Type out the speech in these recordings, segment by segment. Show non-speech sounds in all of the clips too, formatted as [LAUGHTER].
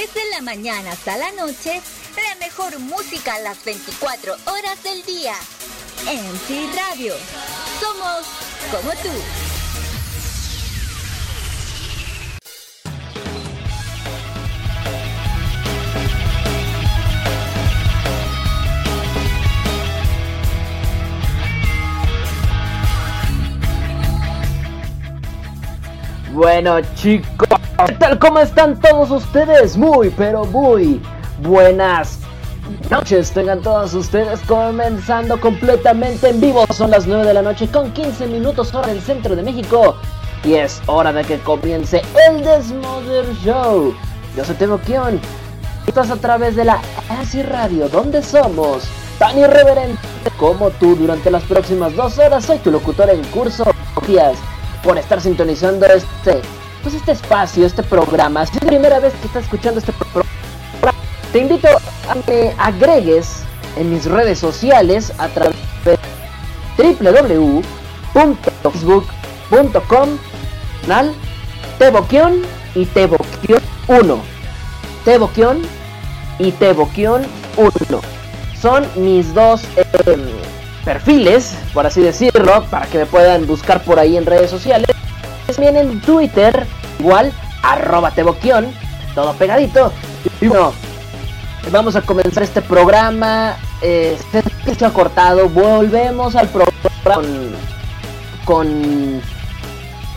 Desde la mañana hasta la noche, la mejor música a las 24 horas del día. MC Radio. Somos como tú. Bueno chicos, ¿qué tal? ¿Cómo están todos ustedes? Muy, pero muy buenas noches. Tengan todos ustedes comenzando completamente en vivo. Son las 9 de la noche con 15 minutos hora del centro de México. Y es hora de que comience el Desmother Show. Yo soy Temo Kion. Estás a través de la AC Radio, donde somos tan irreverente como tú durante las próximas dos horas. Soy tu locutor en curso. Gracias por estar sintonizando este, pues este espacio, este programa. Si es la primera vez que estás escuchando este programa, te invito a que agregues en mis redes sociales a través de www.facebook.com canal Teboquion y Teboquion 1. Teboquion y Teboquion 1. Son mis dos em, perfiles, por así decirlo, para que me puedan buscar por ahí en redes sociales. También en Twitter, igual, arroba Teboquion, todo pegadito. Y bueno, vamos a comenzar este programa. Eh, se ha cortado, volvemos al programa con, con,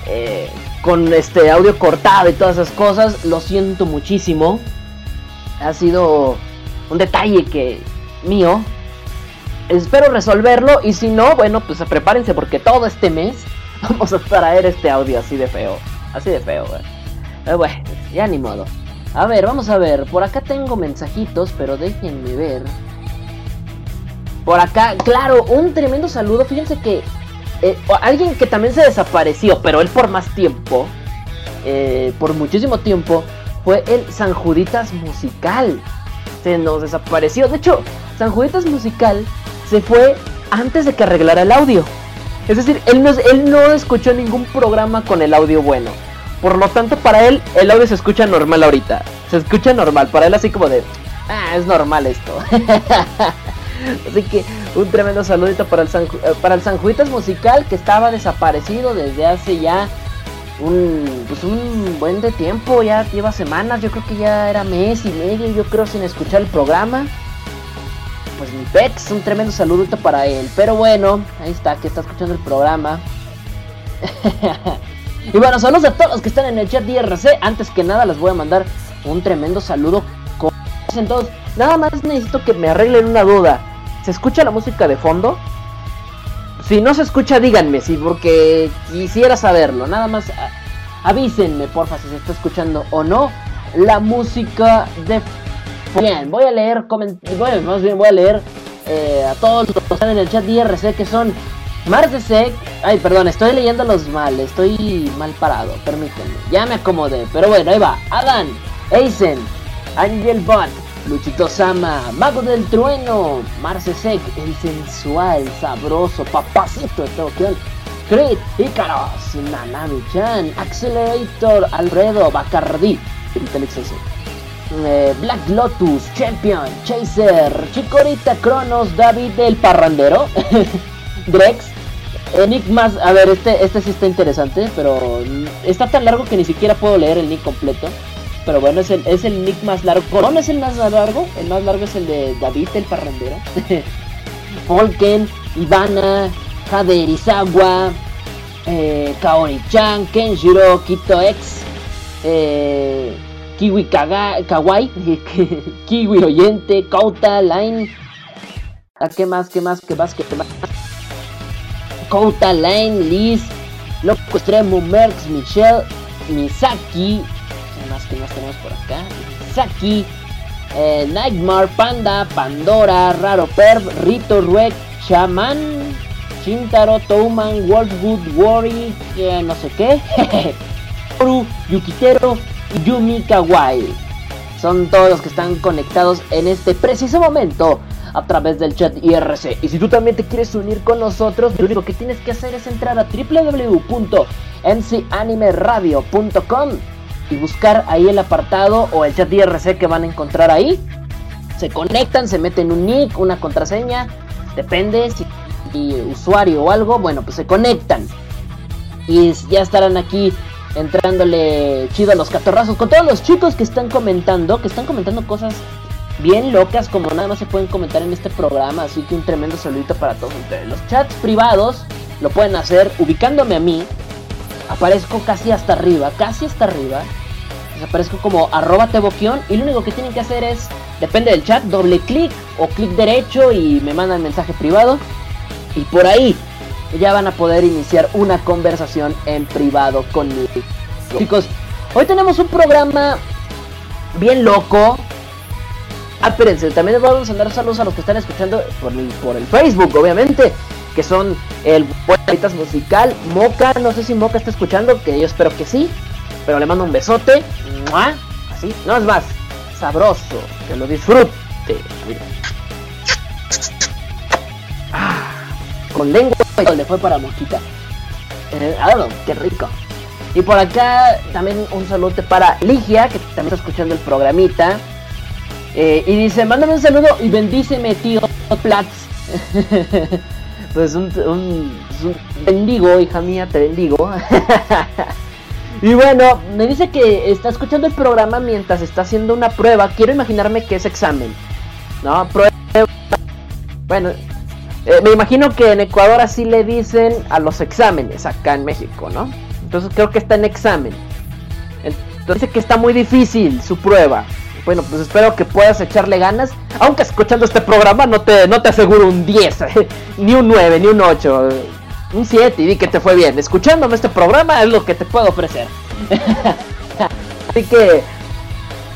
eh, con este audio cortado y todas esas cosas. Lo siento muchísimo. Ha sido un detalle que mío espero resolverlo y si no, bueno, pues prepárense porque todo este mes [LAUGHS] vamos a traer este audio así de feo. Así de feo, güey. Pero bueno, ya ni modo. A ver, vamos a ver. Por acá tengo mensajitos, pero déjenme ver. Por acá, claro, un tremendo saludo. Fíjense que eh, alguien que también se desapareció, pero él por más tiempo, eh, por muchísimo tiempo, fue el San Juditas Musical. Se nos desapareció. De hecho, San Juditas Musical se fue antes de que arreglara el audio. Es decir, él no, él no escuchó ningún programa con el audio bueno. Por lo tanto, para él el audio se escucha normal ahorita. Se escucha normal. Para él así como de... Ah, es normal esto. [LAUGHS] así que un tremendo saludito para el, San, eh, para el Sanjuitas Musical que estaba desaparecido desde hace ya un, pues un buen de tiempo. Ya lleva semanas. Yo creo que ya era mes y medio. Yo creo sin escuchar el programa pues mi pex, un tremendo saludito para él. Pero bueno, ahí está, que está escuchando el programa. [LAUGHS] y bueno, saludos a todos los que están en el chat de IRC. Antes que nada, les voy a mandar un tremendo saludo. Entonces, nada más necesito que me arreglen una duda. ¿Se escucha la música de fondo? Si no se escucha, díganme, sí, porque quisiera saberlo. Nada más avísenme, porfa, si se está escuchando o no la música de Bien, voy a leer, más bien voy a leer eh, a todos los que están en el chat IRC que son Sec. Ay, perdón, estoy leyéndolos mal, estoy mal parado, permítanme. Ya me acomodé, pero bueno, ahí va. Adán, Eisen, Angel Bot, Luchito Sama, Mago del Trueno, Sec, el sensual, sabroso, papacito de Tokio. Creed, Icaros, Nanami-chan, Accelerator, Alfredo, Bacardi, Inteligente. Eh, Black Lotus, Champion, Chaser, Chicorita, Cronos, David el Parrandero, [LAUGHS] Drex, Enigmas, a ver, este, este sí está interesante, pero está tan largo que ni siquiera puedo leer el nick completo. Pero bueno, es el, es el nick más largo. ¿No es el más largo? El más largo es el de David el Parrandero. [LAUGHS] Volken, Ivana, Jade Irizawa, eh, Kaori-chan, Kenshiro, Kito X, eh, Kiwi Kawaii, [LAUGHS] Kiwi Oyente, Kouta, Line. ¿A qué más? ¿Qué más? ¿Qué más? ¿Qué más? Kouta, Line, Liz, Loco Extremo, Merx, Michelle, Misaki. ¿Qué más? ¿Qué más tenemos por acá? Misaki, eh, Nightmare, Panda, Pandora, Raro Perv, Rito, Ruek, Shaman, Shintaro, Touman, Wolfwood, Worry, eh, no sé qué. [LAUGHS] Yukitero, Yumi Kawaii. Son todos los que están conectados en este preciso momento a través del chat IRC. Y si tú también te quieres unir con nosotros, lo único que tienes que hacer es entrar a www.mcanimeradio.com y buscar ahí el apartado o el chat IRC que van a encontrar ahí. Se conectan, se meten un nick, una contraseña, depende si usuario o algo, bueno, pues se conectan. Y ya estarán aquí entrándole chido a los catorrazos con todos los chicos que están comentando, que están comentando cosas bien locas como nada más se pueden comentar en este programa, así que un tremendo saludito para todos ustedes. Los chats privados lo pueden hacer ubicándome a mí. Aparezco casi hasta arriba, casi hasta arriba. aparezco como arroba teboquión y lo único que tienen que hacer es, depende del chat, doble clic o clic derecho y me mandan mensaje privado. Y por ahí ya van a poder iniciar una conversación en privado conmigo. Chicos, hoy tenemos un programa bien loco. Ah, espérense, también vamos a dar saludos a los que están escuchando por el, por el Facebook, obviamente. Que son el Buenitas Musical, Moca, no sé si Moca está escuchando, que yo espero que sí. Pero le mando un besote. Así, no es más. Sabroso, que lo disfrute. Con lengua y le fue para mosquita. Eh, ah, qué rico. Y por acá también un saludo para Ligia, que también está escuchando el programita. Eh, y dice, mándame un saludo y bendíceme, tío Platz. [LAUGHS] pues un, un, un, bendigo, hija mía, te bendigo. [LAUGHS] y bueno, me dice que está escuchando el programa mientras está haciendo una prueba. Quiero imaginarme que es examen. ¿No? Prueba. Bueno, eh, me imagino que en Ecuador así le dicen a los exámenes acá en México, ¿no? Entonces creo que está en examen. Entonces dice que está muy difícil su prueba. Bueno, pues espero que puedas echarle ganas. Aunque escuchando este programa no te, no te aseguro un 10, [LAUGHS] ni un 9, ni un 8. Un 7 y di que te fue bien. Escuchándome este programa es lo que te puedo ofrecer. [LAUGHS] Así que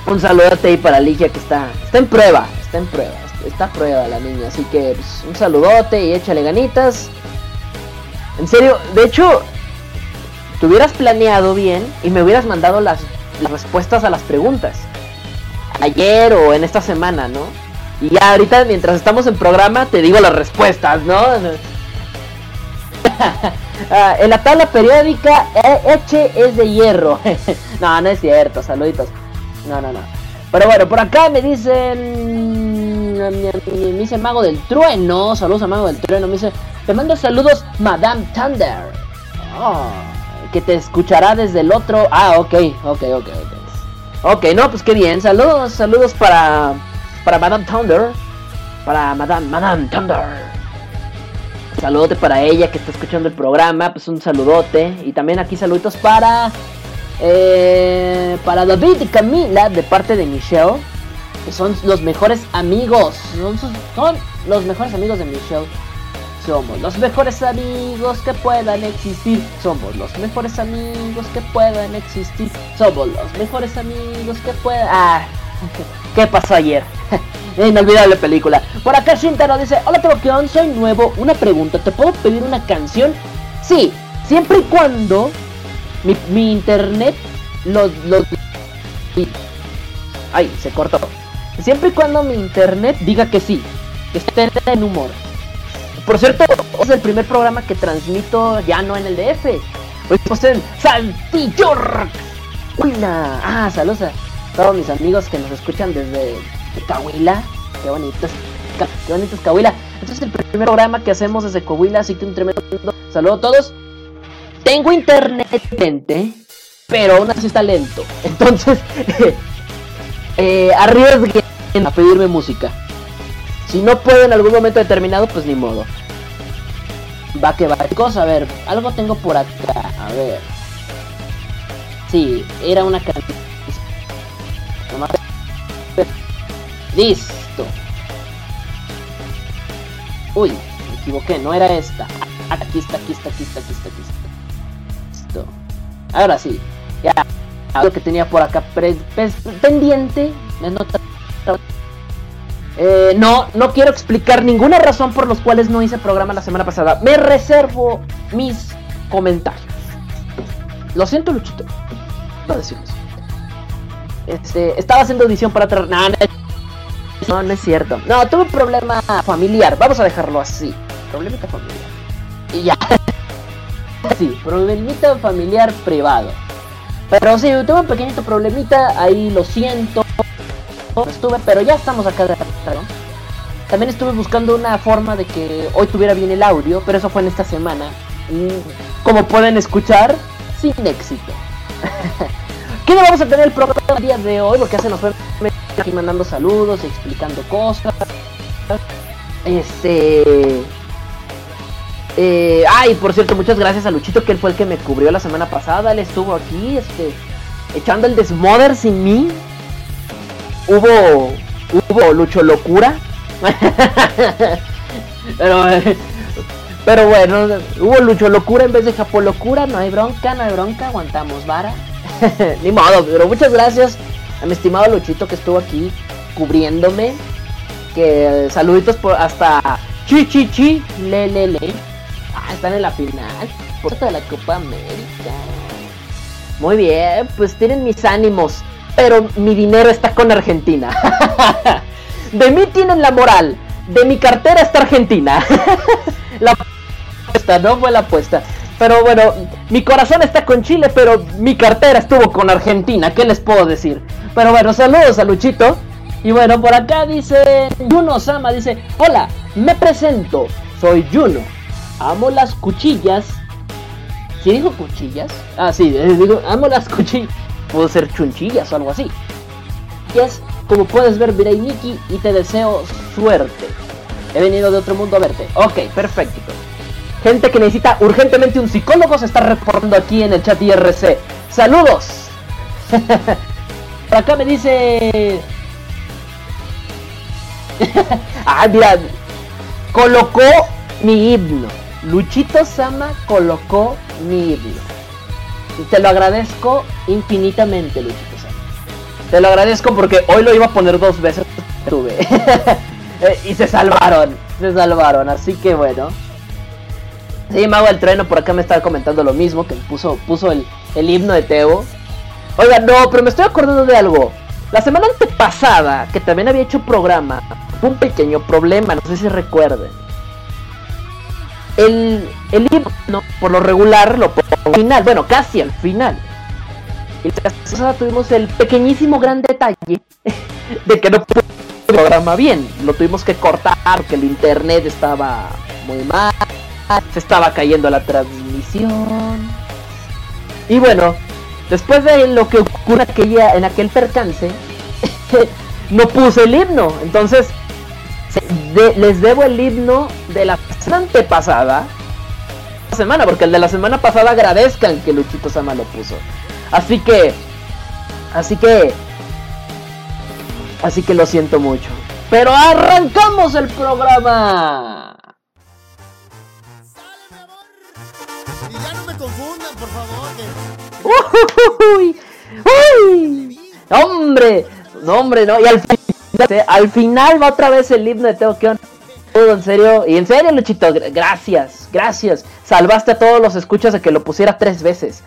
un saludote ahí para Ligia que está, está en prueba, está en prueba está prueba la niña. Así que pues, un saludote y échale ganitas. En serio, de hecho, te hubieras planeado bien y me hubieras mandado las, respuestas a las preguntas. Ayer o en esta semana, ¿no? Y ya ahorita mientras estamos en programa te digo las respuestas, ¿no? [LAUGHS] Ah, en la tabla periódica H es de hierro. [LAUGHS] no, no es cierto, saluditos. No, no, no. Pero bueno, por acá me dicen. Me dice Mago del Trueno. Saludos a Mago del Trueno. Me dice. Te mando saludos, Madame Thunder. Oh, que te escuchará desde el otro. Ah, ok, ok, ok, ok. Ok, no, pues qué bien. Saludos, saludos para. Para Madame Thunder. Para Madame, Madame Thunder. Saludote para ella que está escuchando el programa. Pues un saludote. Y también aquí saluditos para. Eh, para David y Camila, de parte de Michelle, son los mejores amigos. Son, los mejores amigos de Michelle. Somos los mejores amigos que puedan existir. Somos los mejores amigos que puedan existir. Somos los mejores amigos que puedan. Ah, ¿qué pasó ayer? [LAUGHS] Inolvidable película. Por acá Shintaro dice: Hola, Troqueón, soy nuevo. Una pregunta: ¿te puedo pedir una canción? Sí, siempre y cuando mi, internet los, los... Ay, se cortó. Siempre y cuando mi internet diga que sí, que esté en humor. Por cierto, es el primer programa que transmito ya no en el DF. Hoy pues en Saltillor. Huila. Ah, saludos a todos mis amigos que nos escuchan desde Cahuila. Qué bonito qué bonito es Cahuila. Este es el primer programa que hacemos desde Coahuila, así que un tremendo saludo a todos. Tengo internet pero aún así está lento. [LAUGHS] Entonces, [LAUGHS] eh, arriesguen a pedirme música. Si no puedo en algún momento determinado, pues ni modo. Va que va. Cosa, a ver, algo tengo por acá. A ver. Sí, era una canción. Listo. Uy, me equivoqué, no era esta. Aquí está, aquí está, aquí está, aquí está, aquí está. Ahora sí, ya. Lo que tenía por acá pendiente. Me nota. Eh, no, no quiero explicar ninguna razón por los cuales no hice programa la semana pasada. Me reservo mis comentarios. Lo siento, Luchito. No decimos. Este, estaba haciendo edición para otra. No, no, no es cierto. No, tuve un problema familiar. Vamos a dejarlo así. Problemita familiar. Y ya. [LAUGHS] Sí, problemita familiar privado. Pero sí, tuve un pequeñito problemita, ahí lo siento. Estuve, pero ya estamos acá de También estuve buscando una forma de que hoy tuviera bien el audio, pero eso fue en esta semana. como pueden escuchar, sin éxito. [LAUGHS] ¿Qué no vamos a tener el programa el día de hoy? Lo que hace nos fue aquí mandando saludos, explicando cosas. Este. Eh, ay, por cierto, muchas gracias a Luchito, que él fue el que me cubrió la semana pasada. Él estuvo aquí, este, echando el desmother sin mí. Hubo, hubo Lucho Locura. [LAUGHS] pero, pero bueno, hubo Lucho Locura en vez de Japo Locura. No hay bronca, no hay bronca, aguantamos, vara. [LAUGHS] Ni modo, pero muchas gracias a mi estimado Luchito que estuvo aquí cubriéndome. Que saluditos por hasta chi chi chi le. Ah, están en la final. Por de la Copa América. Muy bien, pues tienen mis ánimos. Pero mi dinero está con Argentina. [LAUGHS] de mí tienen la moral. De mi cartera está Argentina. [LAUGHS] la apuesta, no fue la apuesta. Pero bueno, mi corazón está con Chile, pero mi cartera estuvo con Argentina. ¿Qué les puedo decir? Pero bueno, saludos a Luchito. Y bueno, por acá dice Juno Sama, dice, hola, me presento, soy Juno amo las cuchillas. ¿Sí dijo cuchillas? Ah, sí, eh, digo, amo las cuchillas. Puedo ser chunchillas o algo así. es como puedes ver, Mirai Miki y te deseo suerte. He venido de otro mundo a verte. Ok, perfecto. Gente que necesita urgentemente un psicólogo se está reportando aquí en el chat IRC. ¡Saludos! [LAUGHS] Acá me dice. [LAUGHS] ah, mira. Colocó mi himno. Luchito Sama colocó mi himno. Te lo agradezco infinitamente, Luchito. Te lo agradezco porque hoy lo iba a poner dos veces. Tuve. [LAUGHS] Eh, y se salvaron. Se salvaron. Así que bueno. Sí, Mago el Treno por acá me estaba comentando lo mismo. Que puso, puso el, el himno de Teo. Oiga, no, pero me estoy acordando de algo. La semana antepasada, que también había hecho programa, un pequeño problema, no sé si recuerden el, el himno, por lo regular, lo pongo al final, bueno, casi al final. Y tuvimos el pequeñísimo gran detalle [LAUGHS] de que no pudo el programa bien. Lo tuvimos que cortar porque el internet estaba muy mal, se estaba cayendo la transmisión. Y bueno, después de lo que ocurrió aquella, en aquel percance, [LAUGHS] no puse el himno. Entonces les debo el himno de la antepasada. Semana, porque el de la semana pasada agradezcan que Luchito Sama lo puso. Así que. Así que. Así que lo siento mucho. Pero arrancamos el programa. Y ya no me confundan, por favor. Uy, uy, hombre, no, hombre, no. Y al fin al final va otra vez el himno de Teo Kion. En serio, y en serio, Luchito, gracias, gracias. Salvaste a todos los escuchas de que lo pusiera tres veces.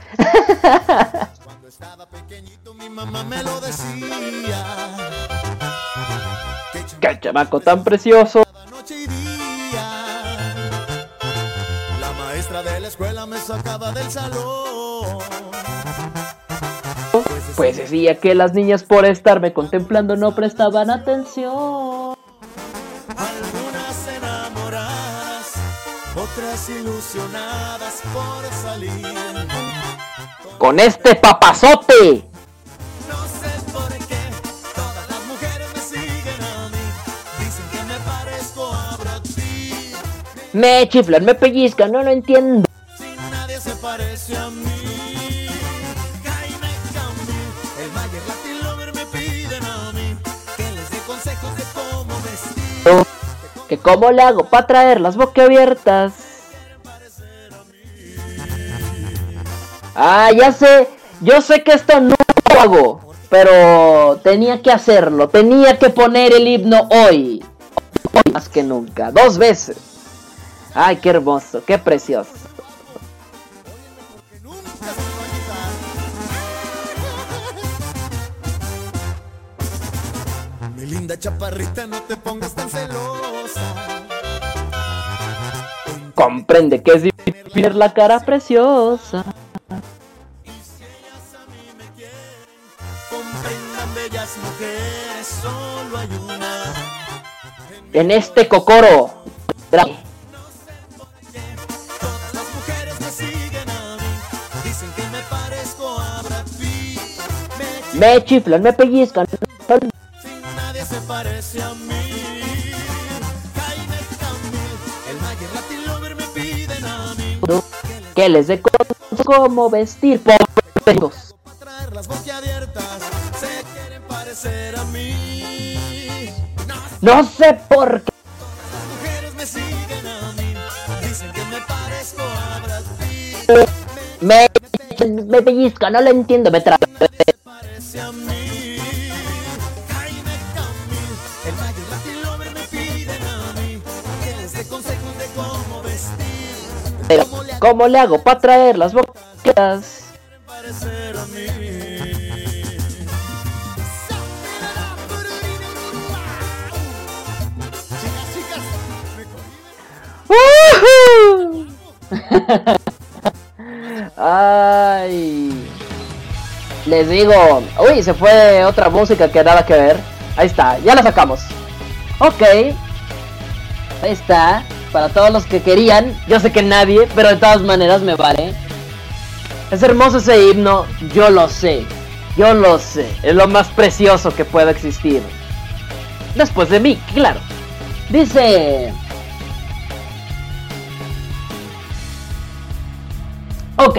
Cuando estaba pequeñito, mi mamá me lo decía. Qué chamaco tan precioso. La maestra de la escuela me sacaba del salón. Pues decía que las niñas por estarme contemplando no prestaban atención. Algunas enamoradas, otras ilusionadas por salir. Con este papazote. Me chiflan, me pellizcan, no lo entiendo. Si nadie se parece a mí. Que cómo le hago para traer las abiertas Ah, ya sé, yo sé que esto no lo hago, pero tenía que hacerlo, tenía que poner el himno hoy, hoy más que nunca, dos veces. Ay, qué hermoso, qué precioso. Linda chaparrita, no te pongas tan celosa. Comprende que es difícil la cara preciosa. bellas mujeres, solo hay una. En este cocoro. Todas las mujeres me siguen a mí, dicen que me parezco a Brad Pitt. Me Me chiflan, me pellizcan. Nadie se parece a mí. Jaime Camil, el Mayer Latin Lover me piden a mí. Que les dé cómo vestir. Pobres. Para traer las boquiabiertas, se quieren parecer a mí. No, sé por qué. las mujeres me siguen a mí, dicen que me parezco a Brad Pitt. Me, me pellizcan, no lo entiendo. Me tra ¿cómo le hago para traer las boquetas? ¡Woohoo! [LAUGHS] Ay. Les digo. Uy, se fue otra música que nada que ver. Ahí está, ya la sacamos. Ok. Ahí está. Para todos los que querían. Yo sé que nadie, pero de todas maneras me vale. Es hermoso ese himno. Yo lo sé. Yo lo sé. Es lo más precioso que pueda existir. Después de mí, claro. Dice. Ok.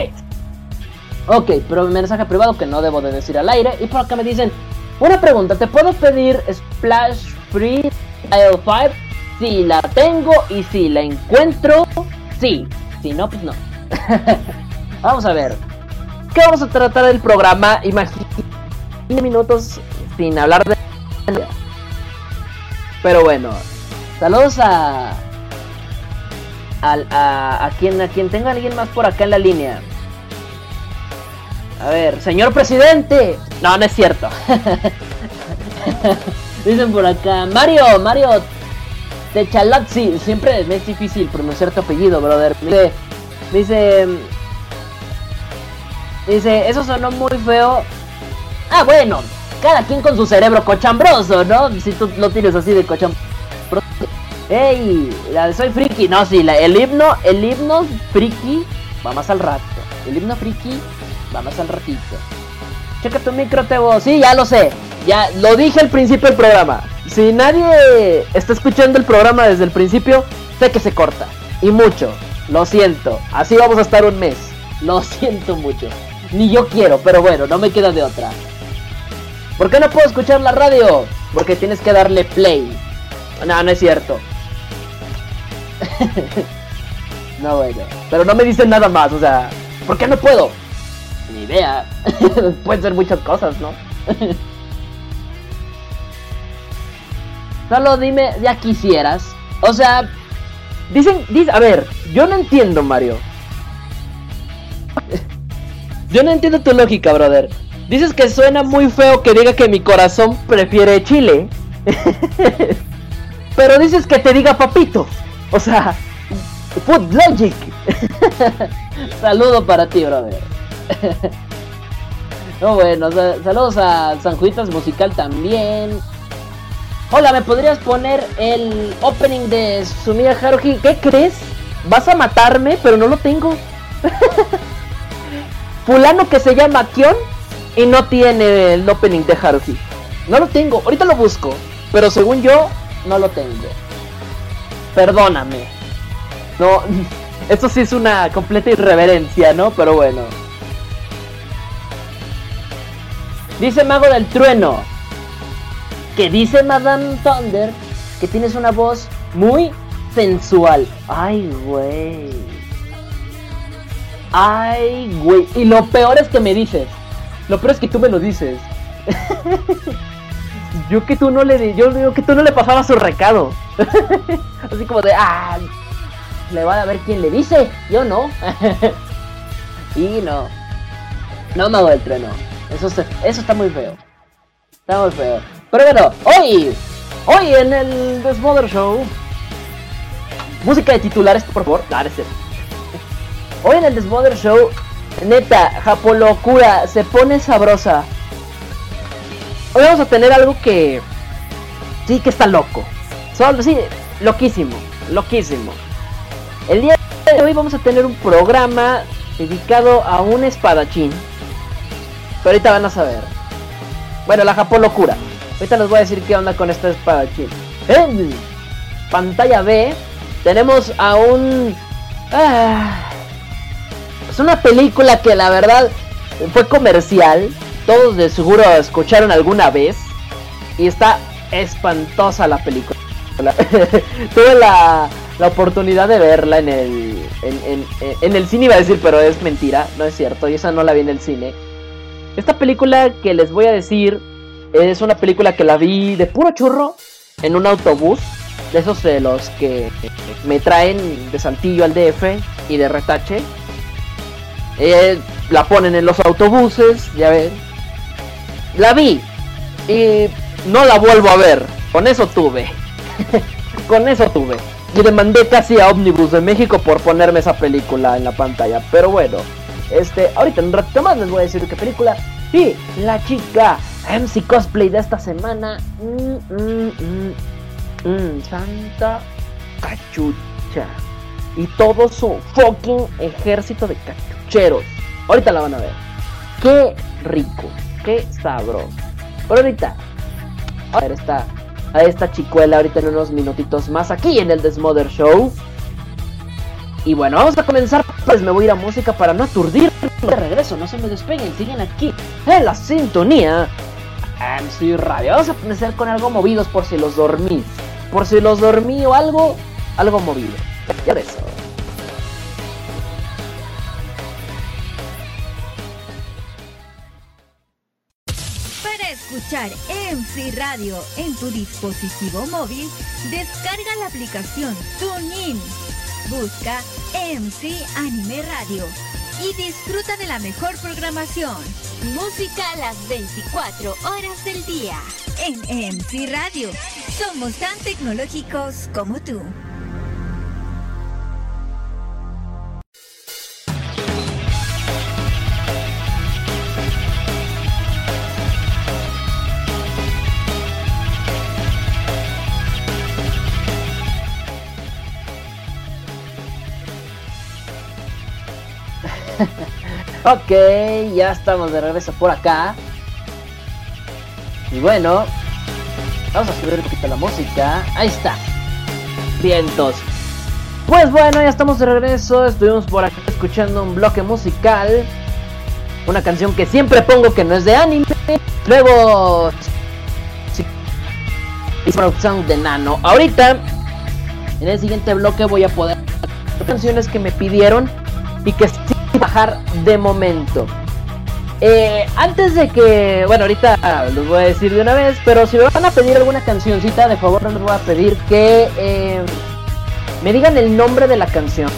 Ok, pero mensaje privado que no debo de decir al aire. Y por acá me dicen, una pregunta, ¿te puedo pedir Splash Free Tile 5? Si la tengo y si la encuentro, sí. Si no, pues no. [LAUGHS] vamos a ver. ¿Qué vamos a tratar del programa? Imagínate minutos sin hablar de... Pero bueno, saludos a... Al, a, a quien a quien tenga alguien más por acá en la línea. A ver, señor presidente. No, no es cierto. [LAUGHS] Dicen por acá, Mario, Mario Techalazzi. Siempre me es difícil pronunciar tu apellido, brother. Dice, dice, dice, eso sonó muy feo. Ah, bueno, cada quien con su cerebro cochambroso, ¿no? Si tú lo tienes así de cochambroso. ¡Ey! La de soy friki. No, sí, la- el himno, el himno friki va más al rato. El himno friki va más al ratito. Checa tu micro, Tebo. Sí, ya lo sé. Ya lo dije al principio del programa. Si nadie está escuchando el programa desde el principio, sé que se corta. Y mucho. Lo siento. Así vamos a estar un mes. Lo [LAUGHS] siento mucho. Ni yo quiero, pero bueno, no me queda de otra. ¿Por qué no puedo escuchar la radio? Porque tienes que darle play. No, no es cierto. [LAUGHS] no, bueno. Pero no me dicen nada más, o sea, ¿por qué no puedo? Ni idea. [LAUGHS] Pueden ser muchas cosas, ¿no? [LAUGHS] Solo dime, ya quisieras. O sea, dicen, dice, a ver, yo no entiendo, Mario. [LAUGHS] yo no entiendo tu lógica, brother. Dices que suena muy feo que diga que mi corazón prefiere Chile. Pero dices que te diga papito. O sea, Food Logic. Saludo para ti, brother. [LAUGHS] no, bueno, sa- saludos a Sanjuitas Musical también. Hola, ¿me podrías poner el opening de Sumiya Haruhi? ¿Qué crees? Vas a matarme, pero no lo tengo. [LAUGHS] Fulano que se llama Kion y no tiene el opening de Haruhi. No lo tengo, ahorita lo busco. Pero según yo, no lo tengo. Perdóname. No, [LAUGHS] esto sí es una completa irreverencia, ¿no? Pero bueno. Dice Mago del Trueno. Que dice Madame Thunder que tienes una voz muy sensual. Ay, güey. Ay, güey. Y lo peor es que me dices. Lo peor es que tú me lo dices. [LAUGHS] yo que tú no le yo digo que tú no le pasabas su recado. [LAUGHS] Así como de, ah, le va a ver quién le dice. Yo no. [LAUGHS] y no. No me hago del trueno. Eso, se- eso está muy feo. Está muy feo. Pero bueno, hoy, hoy en el Desmother Show. Música de titulares, por favor. Claro, es cierto. Hoy en el Desmother Show, neta, Japolocura se pone sabrosa. hoy vamos a tener algo que sí que está loco. Solo, sí, loquísimo, loquísimo. El día de hoy vamos a tener un programa dedicado a un espadachín. Pero ahorita van a saber. Bueno, la Japón locura. Ahorita les voy a decir qué onda con este espadachín. En pantalla B tenemos a un... Ah, es una película que la verdad fue comercial. Todos de seguro escucharon alguna vez. Y está espantosa la película. [LAUGHS] Tuve la, la, oportunidad de verla en el, en, en, en, el cine, iba a decir, pero es mentira, no es cierto. Y esa no la vi en el cine. Esta película que les voy a decir es una película que la vi de puro churro en un autobús. De esos de los que me traen de Saltillo al DF y de Retache. Eh, la ponen en los autobuses, ya ven. La vi y no la vuelvo a ver. Con eso tuve. [LAUGHS] Con eso tuve. Y demandé casi a Omnibus de México por ponerme esa película en la pantalla. Pero bueno, este, ahorita en un ratito más les voy a decir qué película. Y la chica MC Cosplay de esta semana. Mm, mm, mm, mm Santa Cachucha. Y todo su fucking ejército de cachucheros. Ahorita la van a ver. Qué rico. Qué sabroso. Pero ahorita. A ver esta, a esta chicuela ahorita en unos minutitos más aquí en el Desmother Show. Y bueno, vamos a comenzar. Pues me voy a ir a música para no aturdir. De regreso, no se me despeguen, siguen aquí en la sintonía. MC Radio. Vamos a comenzar con algo movidos por si los dormí. Por si los dormí o algo, algo movido. Ya. Para escuchar MC Radio en tu dispositivo móvil, descarga la aplicación TuneIn. Busca MC Anime Radio y disfruta de la mejor programación. Música las 24 horas del día. En MC Radio. Somos tan tecnológicos como tú. Ok, ya estamos de regreso por acá. Y bueno, vamos a subir un poquito la música. Ahí está. Vientos. Pues bueno, ya estamos de regreso. Estuvimos por acá escuchando un bloque musical. Una canción que siempre pongo que no es de anime. Luego... Es producción de Nano. Ahorita, en el siguiente bloque voy a poder... Canciones que me pidieron y que de momento. Eh, antes de que, bueno, ahorita los voy a decir de una vez, pero si me van a pedir alguna cancioncita, de favor les voy a pedir que eh, me digan el nombre de la canción,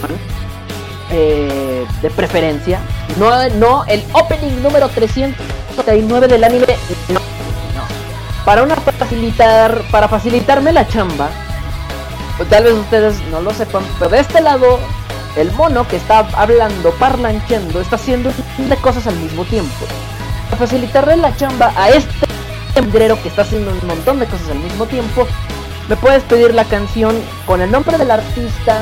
eh, de preferencia, no, no el opening número 339 del anime, no, no, para una facilitar, para facilitarme la chamba, pues tal vez ustedes no lo sepan, pero de este lado el mono que está hablando, parlancheando, está haciendo de cosas al mismo tiempo. Para facilitarle la chamba a este hembrero que está haciendo un montón de cosas al mismo tiempo, me puedes pedir la canción con el nombre del artista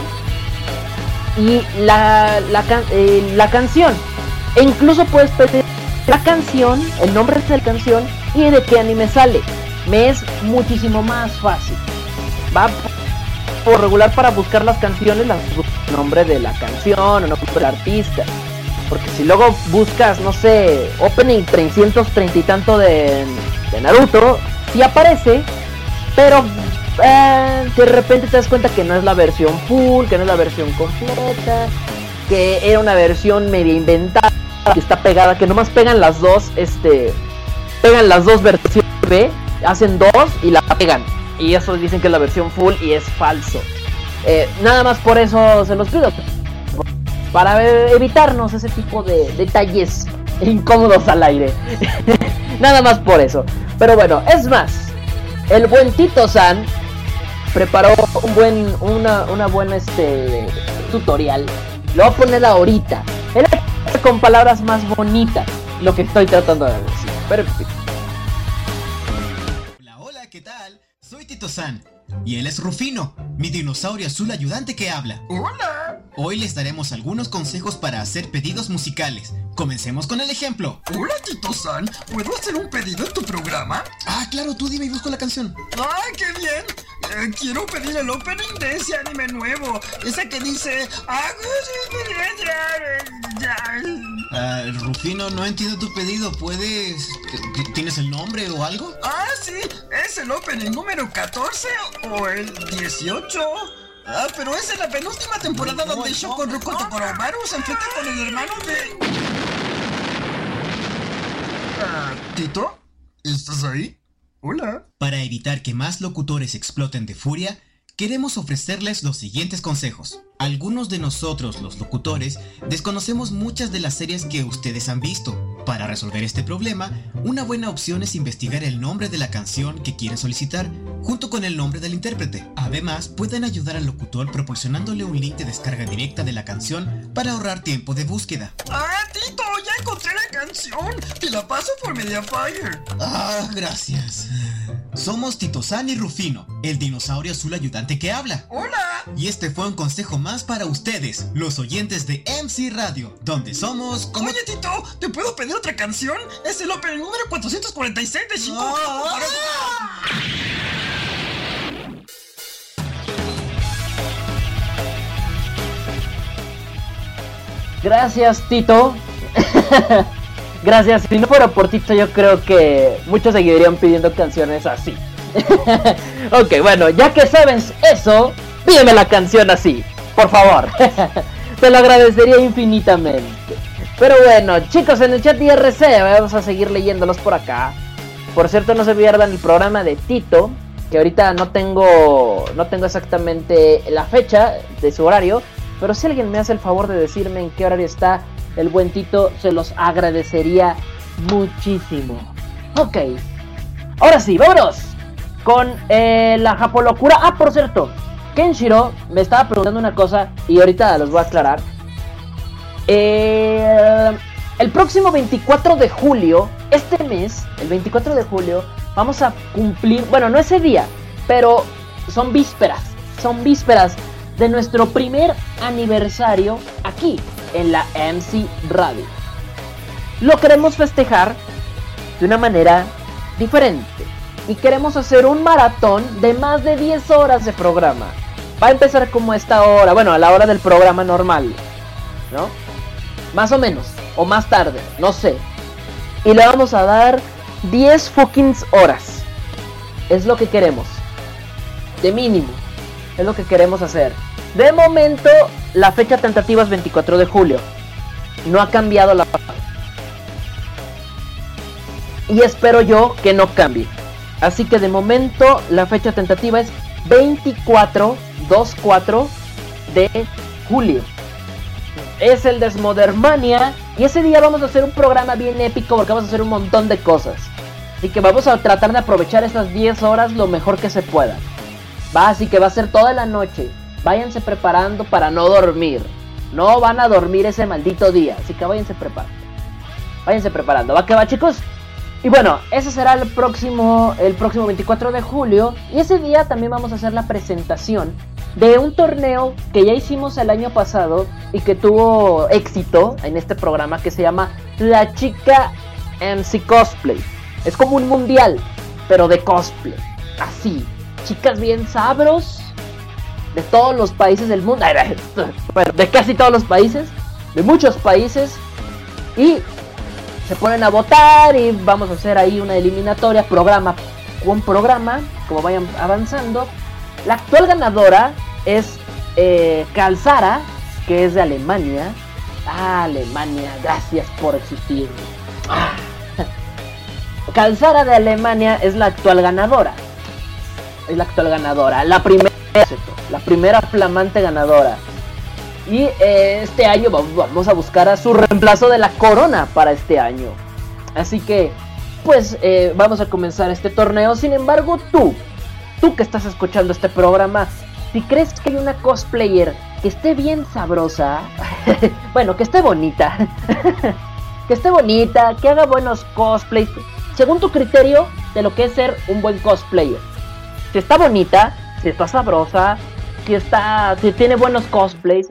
y la, la, eh, la canción. E incluso puedes pedir la canción, el nombre de la canción y de qué anime sale. Me es muchísimo más fácil. Va por regular para buscar las canciones, las nombre de la canción o nombre del artista. Porque si luego buscas, no sé, opening 330 y tanto de, de Naruto, sí aparece, pero eh, de repente te das cuenta que no es la versión full, que no es la versión completa, que era una versión media inventada, que está pegada, que nomás pegan las dos, este, pegan las dos versiones hacen dos y la pegan. Y eso dicen que es la versión full y es falso. Eh, nada más por eso se los pido. Para evitarnos ese tipo de detalles incómodos al aire. [LAUGHS] nada más por eso. Pero bueno, es más. El buen Tito San preparó un buen, una, una buena este, tutorial. Lo voy a poner ahorita. con palabras más bonitas. Lo que estoy tratando de decir. Pero ¿qué tal? Soy Tito San y él es Rufino, mi dinosaurio azul ayudante que habla. ¡Hola! Hoy les daremos algunos consejos para hacer pedidos musicales. Comencemos con el ejemplo. Hola, Tito San. ¿Puedo hacer un pedido en tu programa? Ah, claro, tú dime y busco la canción. ¡Ay, qué bien! Eh, quiero pedir el opening de ese anime nuevo. Ese que dice. Ah, Rufino, no entiendo tu pedido. ¿Puedes. ¿Tienes el nombre o algo? Ah, sí. Es el opening número 14 o el 18. Ah, pero es en la penúltima temporada donde no, Shokoroku no. Tokoromaru se enfrenta con el hermano de. Ah, ¿Tito? ¿Estás ahí? Hola. Para evitar que más locutores exploten de furia, queremos ofrecerles los siguientes consejos. Algunos de nosotros, los locutores, desconocemos muchas de las series que ustedes han visto. Para resolver este problema, una buena opción es investigar el nombre de la canción que quieren solicitar, junto con el nombre del intérprete. Además, pueden ayudar al locutor proporcionándole un link de descarga directa de la canción para ahorrar tiempo de búsqueda. ¡Ah, Tito! ¡Ya encontré la canción! ¡Te la paso por Mediafire! Ah, gracias. Somos Tito San y Rufino, el dinosaurio azul ayudante que habla. ¡Hola! Y este fue un consejo más para ustedes, los oyentes de MC Radio, donde somos como... Oye, Tito, ¿te puedo pedir otra canción? Es el opening número 446 de Shinko. Gracias, Tito. [LAUGHS] Gracias. Si no fuera por Tito, yo creo que muchos seguirían pidiendo canciones así. [LAUGHS] ok, bueno, ya que sabes eso, pídeme la canción así, por favor. [LAUGHS] Te lo agradecería infinitamente. Pero bueno, chicos, en el chat IRC vamos a seguir leyéndolos por acá. Por cierto, no se pierdan el programa de Tito, que ahorita no tengo no tengo exactamente la fecha de su horario, pero si alguien me hace el favor de decirme en qué horario está el buen Tito, se los agradecería muchísimo. Ok, ahora sí, vámonos con eh, la Japolocura. Ah, por cierto, Kenshiro me estaba preguntando una cosa y ahorita los voy a aclarar. Eh, el próximo 24 de julio, este mes, el 24 de julio, vamos a cumplir, bueno, no ese día, pero son vísperas, son vísperas de nuestro primer aniversario aquí en la MC Radio. Lo queremos festejar de una manera diferente y queremos hacer un maratón de más de 10 horas de programa. Va a empezar como a esta hora, bueno, a la hora del programa normal, ¿no? Más o menos, o más tarde, no sé. Y le vamos a dar 10 fucking horas. Es lo que queremos. De mínimo. Es lo que queremos hacer. De momento, la fecha tentativa es 24 de julio. No ha cambiado la Y espero yo que no cambie. Así que de momento la fecha tentativa es 24 24 de julio. Es el Desmodermania y ese día vamos a hacer un programa bien épico porque vamos a hacer un montón de cosas. Así que vamos a tratar de aprovechar esas 10 horas lo mejor que se pueda. Va, así que va a ser toda la noche. Váyanse preparando para no dormir. No van a dormir ese maldito día, así que váyanse preparando. Váyanse preparando. ¿Va que va, chicos? Y bueno, ese será el próximo, el próximo 24 de julio. Y ese día también vamos a hacer la presentación de un torneo que ya hicimos el año pasado y que tuvo éxito en este programa que se llama La Chica MC Cosplay. Es como un mundial, pero de cosplay. Así, chicas bien sabros de todos los países del mundo. Bueno, de casi todos los países, de muchos países. Y se ponen a votar y vamos a hacer ahí una eliminatoria, programa con programa, como vayan avanzando. La actual ganadora es eh, Calzara, que es de Alemania. Ah, Alemania, gracias por existir. Ah. [LAUGHS] Calzara de Alemania es la actual ganadora. Es la actual ganadora. La primera, la primera flamante ganadora. Y eh, este año vamos, a buscar a su reemplazo de la corona para este año. Así que, pues eh, vamos a comenzar este torneo. Sin embargo, tú, tú que estás escuchando este programa, si crees que hay una cosplayer que esté bien sabrosa, [LAUGHS] bueno, que esté bonita, [LAUGHS] que esté bonita, que haga buenos cosplays, según tu criterio, de lo que es ser un buen cosplayer. Si está bonita, si está sabrosa, si está, si tiene buenos cosplays,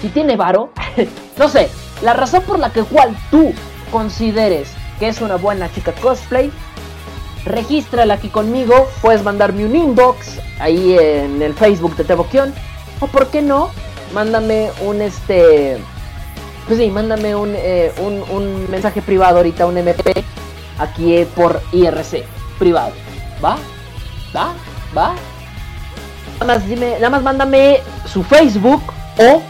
si tiene varo, [LAUGHS] no sé, la razón por la que cual tú consideres que es una buena chica cosplay, regístrala aquí conmigo, puedes mandarme un inbox ahí en el Facebook de Teboquión, o por qué no, mándame un este, pues sí, mándame un, eh, un, un mensaje privado ahorita, un MP, aquí por IRC, privado, ¿va? ¿Va? ¿Va? Nada más, dime, nada más mándame su Facebook o,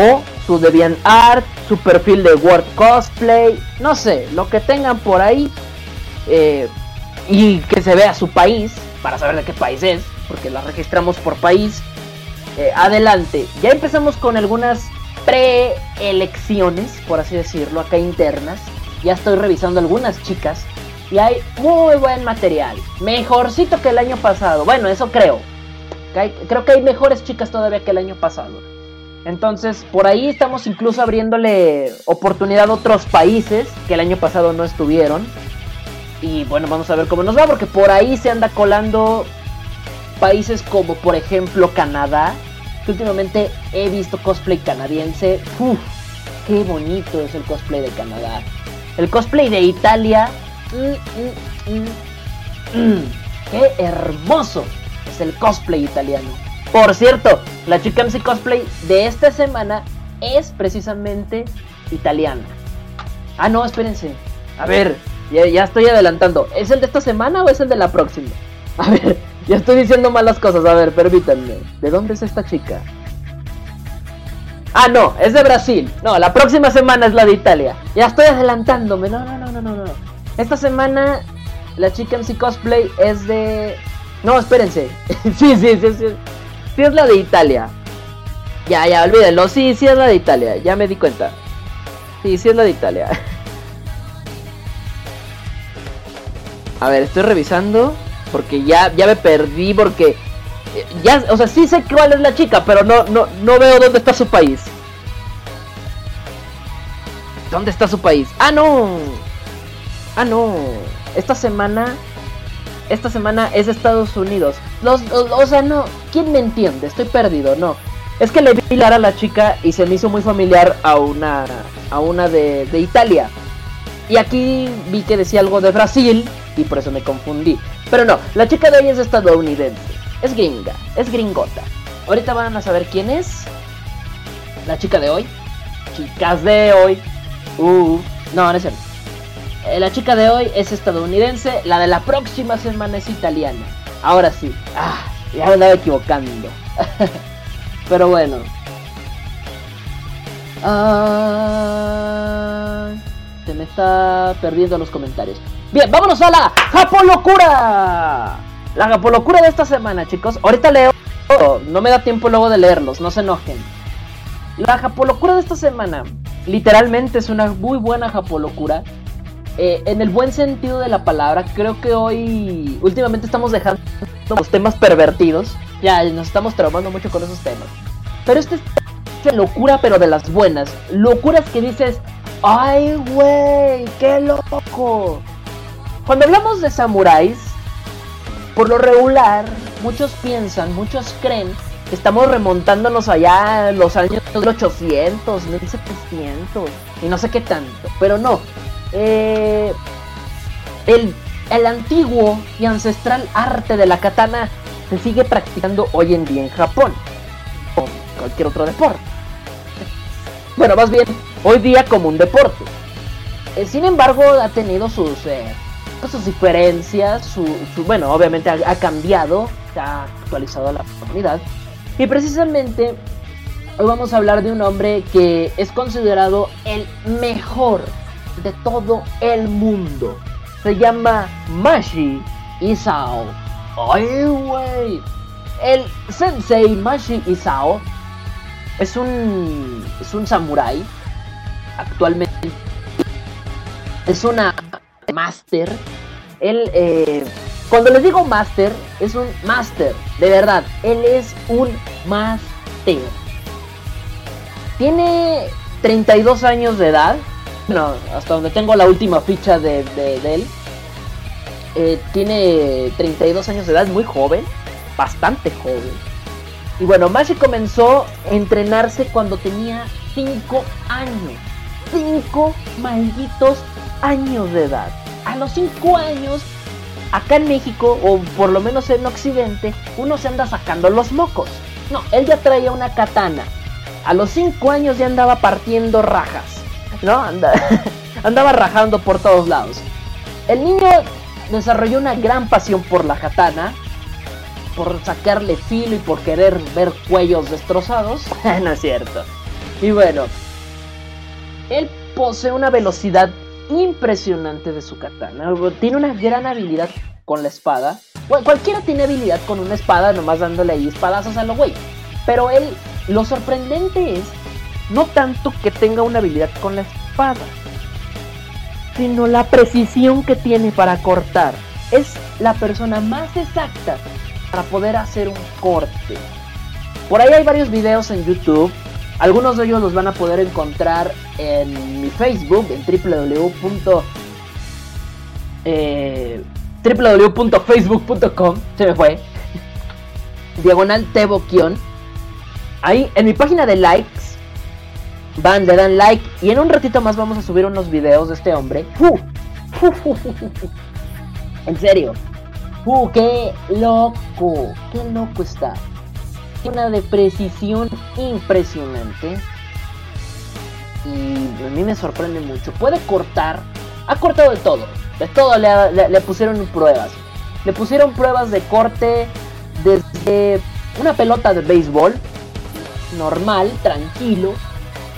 o su DeviantArt, su perfil de Word Cosplay, no sé, lo que tengan por ahí. eh, y que se vea su país, para saber de qué país es, porque la registramos por país. Eh, adelante, ya empezamos con algunas preelecciones, por así decirlo, acá internas. Ya estoy revisando algunas chicas y hay muy buen material. Mejorcito que el año pasado. Bueno, eso creo. Creo que hay mejores chicas todavía que el año pasado. Entonces, por ahí estamos incluso abriéndole oportunidad a otros países que el año pasado no estuvieron. Y bueno, vamos a ver cómo nos va, porque por ahí se anda colando países como por ejemplo Canadá, que últimamente he visto cosplay canadiense. Uf, qué bonito es el cosplay de Canadá. El cosplay de Italia. Mm, mm, mm, mm, qué hermoso es el cosplay italiano. Por cierto, la chica MC cosplay de esta semana es precisamente italiana. Ah, no, espérense. A ver, ya, ya estoy adelantando. ¿Es el de esta semana o es el de la próxima? A ver, [LAUGHS] ya estoy diciendo malas cosas. A ver, permítanme. ¿De dónde es esta chica? Ah, no, es de Brasil. No, la próxima semana es la de Italia. Ya estoy adelantándome. No, no, no, no, no, no. Esta semana la chica MC cosplay es de. No, espérense. [LAUGHS] sí, sí, sí, sí. Sí es la de Italia. Ya, ya, olvídenlo. Sí, sí es la de Italia. Ya me di cuenta. Sí, sí es la de Italia. [LAUGHS] A ver, estoy revisando porque ya, ya me perdí porque eh, ya, o sea, sí sé cuál es la chica, pero no, no, no veo dónde está su país. ¿Dónde está su país? Ah, no. Ah, no. Esta semana, esta semana es Estados Unidos. Los, o, sea, no. ¿Quién me entiende? Estoy perdido, no. Es que le vi la a la chica y se me hizo muy familiar a una, a una de, de Italia. Y aquí vi que decía algo de Brasil y por eso me confundí. Pero no, la chica de hoy es estadounidense. Es gringa, es gringota. Ahorita van a saber quién es. La chica de hoy. Chicas de hoy. Uh, no, no es cierto. Eh, la chica de hoy es estadounidense. La de la próxima semana es italiana. Ahora sí. Ah, ya me andaba equivocando. [LAUGHS] Pero bueno. Ah, se me está perdiendo los comentarios. Bien, vámonos a la Japolocura. La Japolocura de esta semana, chicos. Ahorita leo. No me da tiempo luego de leerlos, no se enojen. La Japolocura de esta semana, literalmente es una muy buena Japolocura. Eh, en el buen sentido de la palabra, creo que hoy, últimamente estamos dejando los temas pervertidos. Ya nos estamos traumando mucho con esos temas. Pero este es locura, pero de las buenas. Locuras que dices, ¡ay, güey! ¡Qué loco! Cuando hablamos de samuráis, por lo regular, muchos piensan, muchos creen que estamos remontándonos allá a los años 1800, 1700 y no sé qué tanto. Pero no. Eh, el, el antiguo y ancestral arte de la katana se sigue practicando hoy en día en Japón. O cualquier otro deporte. Bueno, más bien, hoy día como un deporte. Eh, sin embargo, ha tenido sus, eh, pues, sus diferencias, su, su- bueno, obviamente ha, cambiado, se ha actualizado la comunidad. Y precisamente hoy vamos a hablar de un hombre que es considerado el mejor de todo el mundo. Se llama Mashi Isao. ¡Ay, güey! El sensei Mashi Isao es un, es un samurái. Actualmente es una master. Él, eh, cuando les digo master, es un master, de verdad. Él es un master. Tiene 32 años de edad. Bueno, hasta donde tengo la última ficha de, él. eh, tiene 32 años de edad, muy joven, bastante joven. Y bueno, Mashi comenzó a entrenarse cuando tenía 5 años. 5 malditos años de edad. A los 5 años, acá en México, o por lo menos en Occidente, uno se anda sacando los mocos. No, él ya traía una katana. A los 5 años ya andaba partiendo rajas. ¿No? Anda, [LAUGHS] andaba rajando por todos lados. El niño desarrolló una gran pasión por la katana, por sacarle filo y por querer ver cuellos destrozados. [LAUGHS] no es cierto. Y bueno, él posee una velocidad impresionante de su katana. Tiene una gran habilidad con la espada. Cualquiera tiene habilidad con una espada, nomás dándole ahí espadazos a lo güey. Pero él, lo sorprendente es no tanto que tenga una habilidad con la espada, sino la precisión que tiene para cortar. Es la persona más exacta para poder hacer un corte. Por ahí hay varios videos en YouTube. Algunos de ellos los van a poder encontrar en mi Facebook, en www. Eh, www.facebook.com. Se me fue. Diagonal Teboquion. Ahí en mi página de likes van, le dan like y en un ratito más vamos a subir unos videos de este hombre. En serio. ¡Uh, qué loco! ¡Qué loco está! Una de precisión impresionante. Y a mí me sorprende mucho. Puede cortar. Ha cortado de todo. De todo le, le pusieron pruebas. Le pusieron pruebas de corte desde una pelota de béisbol. Normal, tranquilo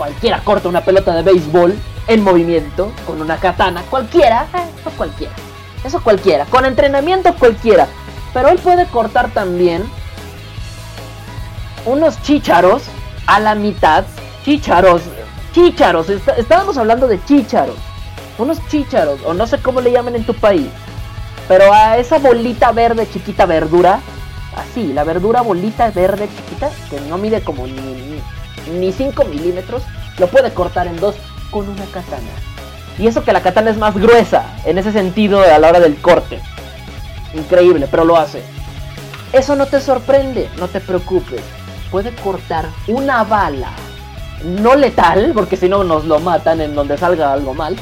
cualquiera corta una pelota de béisbol en movimiento con una katana, cualquiera, eh, eso cualquiera, eso cualquiera, con entrenamiento cualquiera, pero él puede cortar también unos chícharos a la mitad, chícharos, chícharos, estábamos hablando de chícharos, unos chícharos, o no sé cómo le llaman en tu país, pero a esa bolita verde chiquita verdura, así, la verdura bolita verde chiquita, que no mide como ni ni 5 milímetros, lo puede cortar en dos con una katana. Y eso que la katana es más gruesa, en ese sentido a la hora del corte. Increíble, pero lo hace. Eso no te sorprende, no te preocupes. Puede cortar una bala. No letal, porque si no nos lo matan en donde salga algo mal.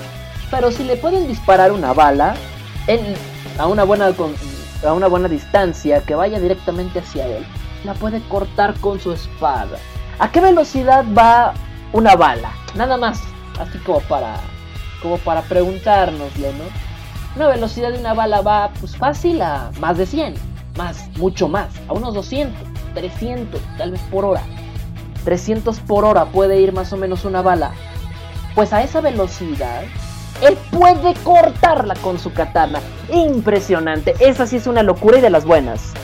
Pero si le pueden disparar una bala a, una buena, a una buena distancia que vaya directamente hacia él, la puede cortar con su espada. ¿A qué velocidad va una bala? Nada más, así como para, como para preguntárnoslo, ¿no? Una velocidad de una bala va pues fácil a más de 100, más, mucho más, a unos 200, 300, tal vez por hora. 300 por hora puede ir más o menos una bala. Pues a esa velocidad, él puede cortarla con su katana. Impresionante, esa sí es una locura y de las buenas.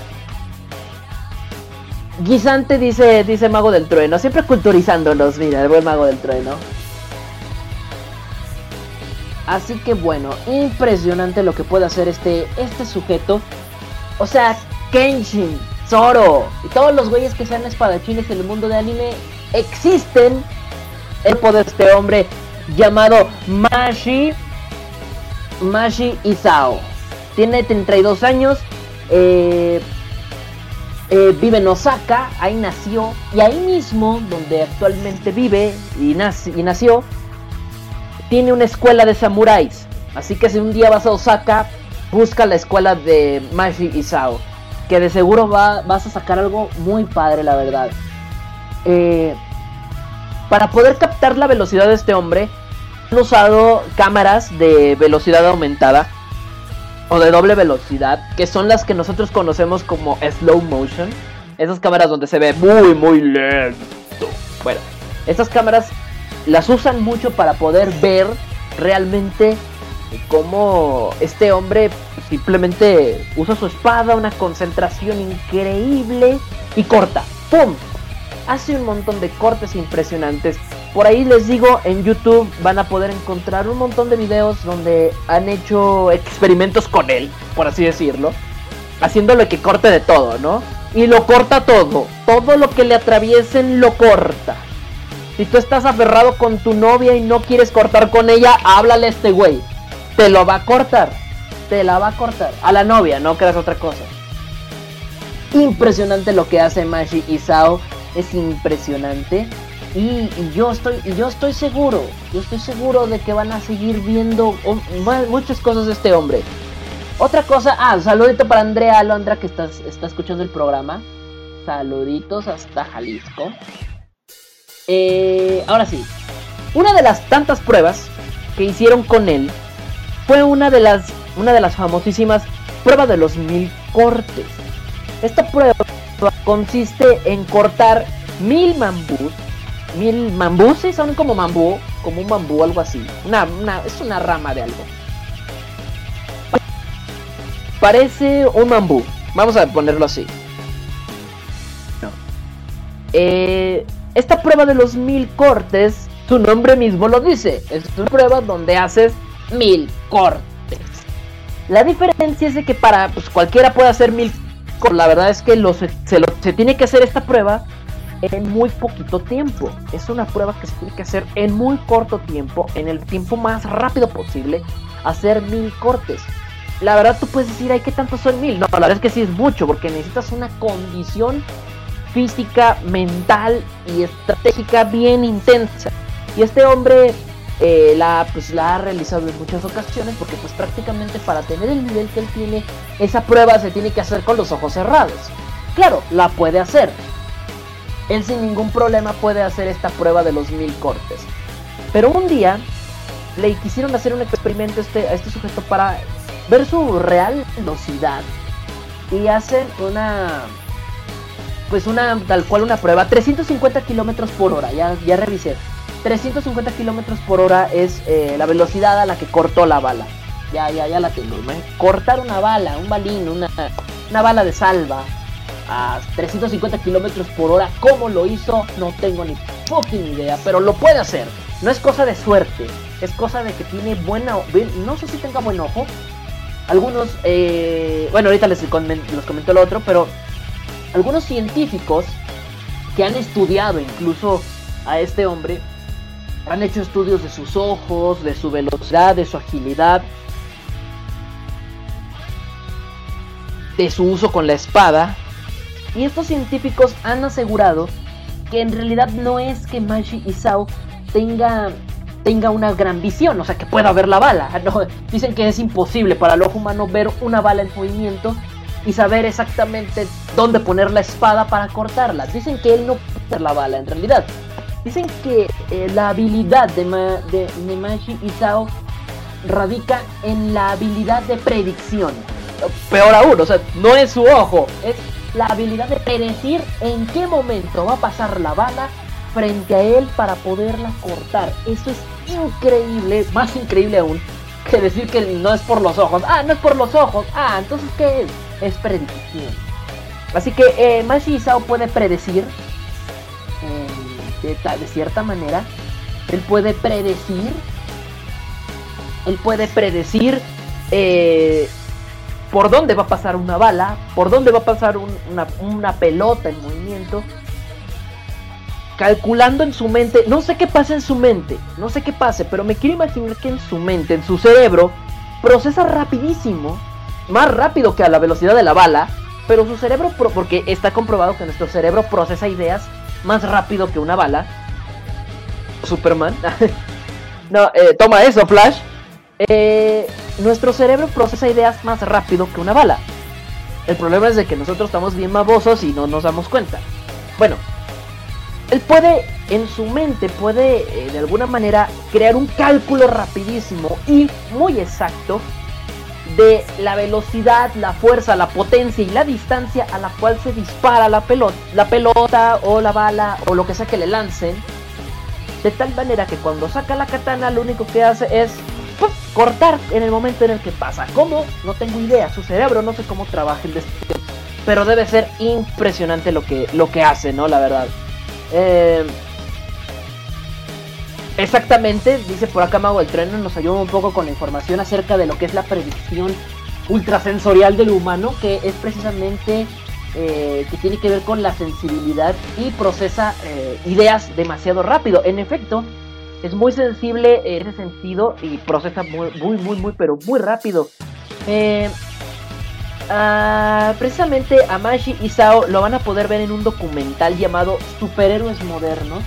Guisante dice, dice Mago del Trueno, siempre culturizándonos, mira, el buen Mago del Trueno. Así que bueno, impresionante lo que puede hacer este, este sujeto. O sea, Kenshin, Zoro y todos los güeyes que sean espadachines en el mundo de anime existen. El poder de este hombre llamado Mashi, Mashi Isao. Tiene 32 años. Eh, eh, vive en Osaka, ahí nació, y ahí mismo, donde actualmente vive y, nació, tiene una escuela de samuráis. Así que si un día vas a Osaka, busca la escuela de Mashi Isao, que de seguro va, vas a sacar algo muy padre, la verdad. Eh, para poder captar la velocidad de este hombre, han usado cámaras de velocidad aumentada o de doble velocidad, que son las que nosotros conocemos como slow motion. Esas cámaras donde se ve muy, muy lento. Bueno, estas cámaras las usan mucho para poder ver realmente cómo este hombre simplemente usa su espada, una concentración increíble y corta. ¡Pum! Hace un montón de cortes impresionantes por ahí les digo, en YouTube van a poder encontrar un montón de videos donde han hecho experimentos con él, por así decirlo. Haciéndole que corte de todo, ¿no? Y lo corta todo. Todo lo que le atraviesen lo corta. Si tú estás aferrado con tu novia y no quieres cortar con ella, háblale a este güey. Te lo va a cortar. te la va a cortar. A la novia, no creas otra cosa. Impresionante lo que hace Mashi y Sao. Es impresionante. Y, yo estoy yo estoy seguro, yo estoy seguro de que van a seguir viendo muchas cosas de este hombre. Otra cosa, ah, saludito para Andrea Alondra que está, está escuchando el programa. Saluditos hasta Jalisco. Eh, ahora sí, una de las tantas pruebas que hicieron con él fue una de las, una de las famosísimas pruebas de los mil cortes. Esta prueba consiste en cortar mil mambús. Mil mambús, sí, son como mambú, como un bambú, algo así. Una, es una rama de algo. Parece un bambú. Vamos a ponerlo así. No. Eh, esta prueba de los mil cortes, su nombre mismo lo dice. Es una prueba donde haces mil cortes. La diferencia es de que para pues, cualquiera puede hacer mil cortes. La verdad es que lo, se, se lo- se tiene que hacer esta prueba en muy poquito tiempo. Es una prueba que se tiene que hacer en muy corto tiempo, en el tiempo más rápido posible, hacer mil cortes. La verdad tú puedes decir, ay, ¿qué tanto son mil? No, la verdad es que sí es mucho, porque necesitas una condición física, mental y estratégica bien intensa. Y este hombre eh, la, pues, la ha realizado en muchas ocasiones, porque pues prácticamente para tener el nivel que él tiene, esa prueba se tiene que hacer con los ojos cerrados. Claro, la puede hacer. Él sin ningún problema puede hacer esta prueba de los mil cortes. Pero un día le quisieron hacer un experimento a este, a este sujeto para ver su real velocidad. Y hacen una. Pues una. Tal cual una prueba. 350 kilómetros por hora. Ya, ya revisé. 350 kilómetros por hora es eh, la velocidad a la que cortó la bala. Ya, ya, ya la tengo. ¿no? Cortar una bala, un balín, una, una bala de salva a 350 kilómetros por hora. ¿Cómo lo hizo? No tengo ni fucking idea, pero lo puede hacer. No es cosa de suerte, es cosa de que tiene buena. No sé si tenga buen ojo. Algunos, eh, bueno, ahorita les, les comentó el otro, pero algunos científicos que han estudiado incluso a este hombre han hecho estudios de sus ojos, de su velocidad, de su agilidad, de su uso con la espada. Y estos científicos han asegurado que en realidad no es que Mashi Isao tenga, tenga una gran visión, o sea, que pueda ver la bala. [LAUGHS] Dicen que es imposible para el ojo humano ver una bala en movimiento y saber exactamente dónde poner la espada para cortarla. Dicen que él no puede ver la bala en realidad. Dicen que eh, la habilidad de, Ma- de, de radica en la habilidad de predicción. Peor aún, o sea, no es su ojo, es la habilidad de predecir en qué momento va a pasar la bala frente a él para poderla cortar. Eso es increíble, más increíble aún que decir que no es por los ojos. Ah, no es por los ojos. Ah, entonces ¿qué es? Es predicción. Así que eh, Mashi Isao puede predecir eh, de, de cierta manera. Él puede predecir. Él puede predecir eh, por dónde va a pasar una bala, por dónde va a pasar un- una, una pelota en movimiento. Calculando en su mente, no sé qué pasa en su mente, no sé qué pase, pero me quiero imaginar que en su mente, en su cerebro, procesa rapidísimo, más rápido que a la velocidad de la bala, pero su cerebro, porque está comprobado que nuestro cerebro procesa ideas más rápido que una bala. Superman. [LAUGHS] no, eh, toma eso, Flash. Eh, nuestro cerebro procesa ideas más rápido que una bala. El problema es de que nosotros estamos bien babosos y no nos damos cuenta. Bueno, él puede, en su mente, puede eh, de alguna manera crear un cálculo rapidísimo y muy exacto de la velocidad, la fuerza, la potencia y la distancia a la cual se dispara la pelota, la pelota o la bala o lo que sea que le lancen. De tal manera que cuando saca la katana lo único que hace es ¡puf! cortar en el momento en el que pasa. ¿Cómo? No tengo idea. Su cerebro no sé cómo trabaja el destino. Pero debe ser impresionante lo que, lo que hace, ¿no? La verdad. Eh, exactamente, dice por acá Mago el Tren, nos ayuda un poco con la información acerca de lo que es la predicción ultrasensorial del humano, que es precisamente eh, que tiene que ver con la sensibilidad y procesa eh, ideas demasiado rápido. En efecto, es muy sensible en ese sentido y procesa muy, muy, muy, muy, pero muy rápido. Eh, ah, precisamente a Mashi y Sao lo van a poder ver en un documental llamado Superhéroes Modernos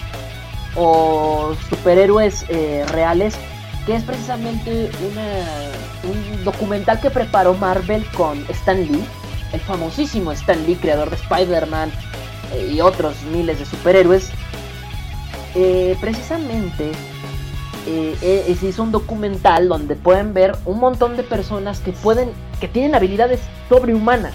o Superhéroes eh, Reales, que es precisamente una, un documental que preparó Marvel con Stan Lee, el famosísimo Stan Lee, creador de Spider-Man eh, y otros miles de superhéroes. Eh, precisamente eh, eh, se hizo un documental donde pueden ver un montón de personas que pueden, que tienen habilidades sobrehumanas.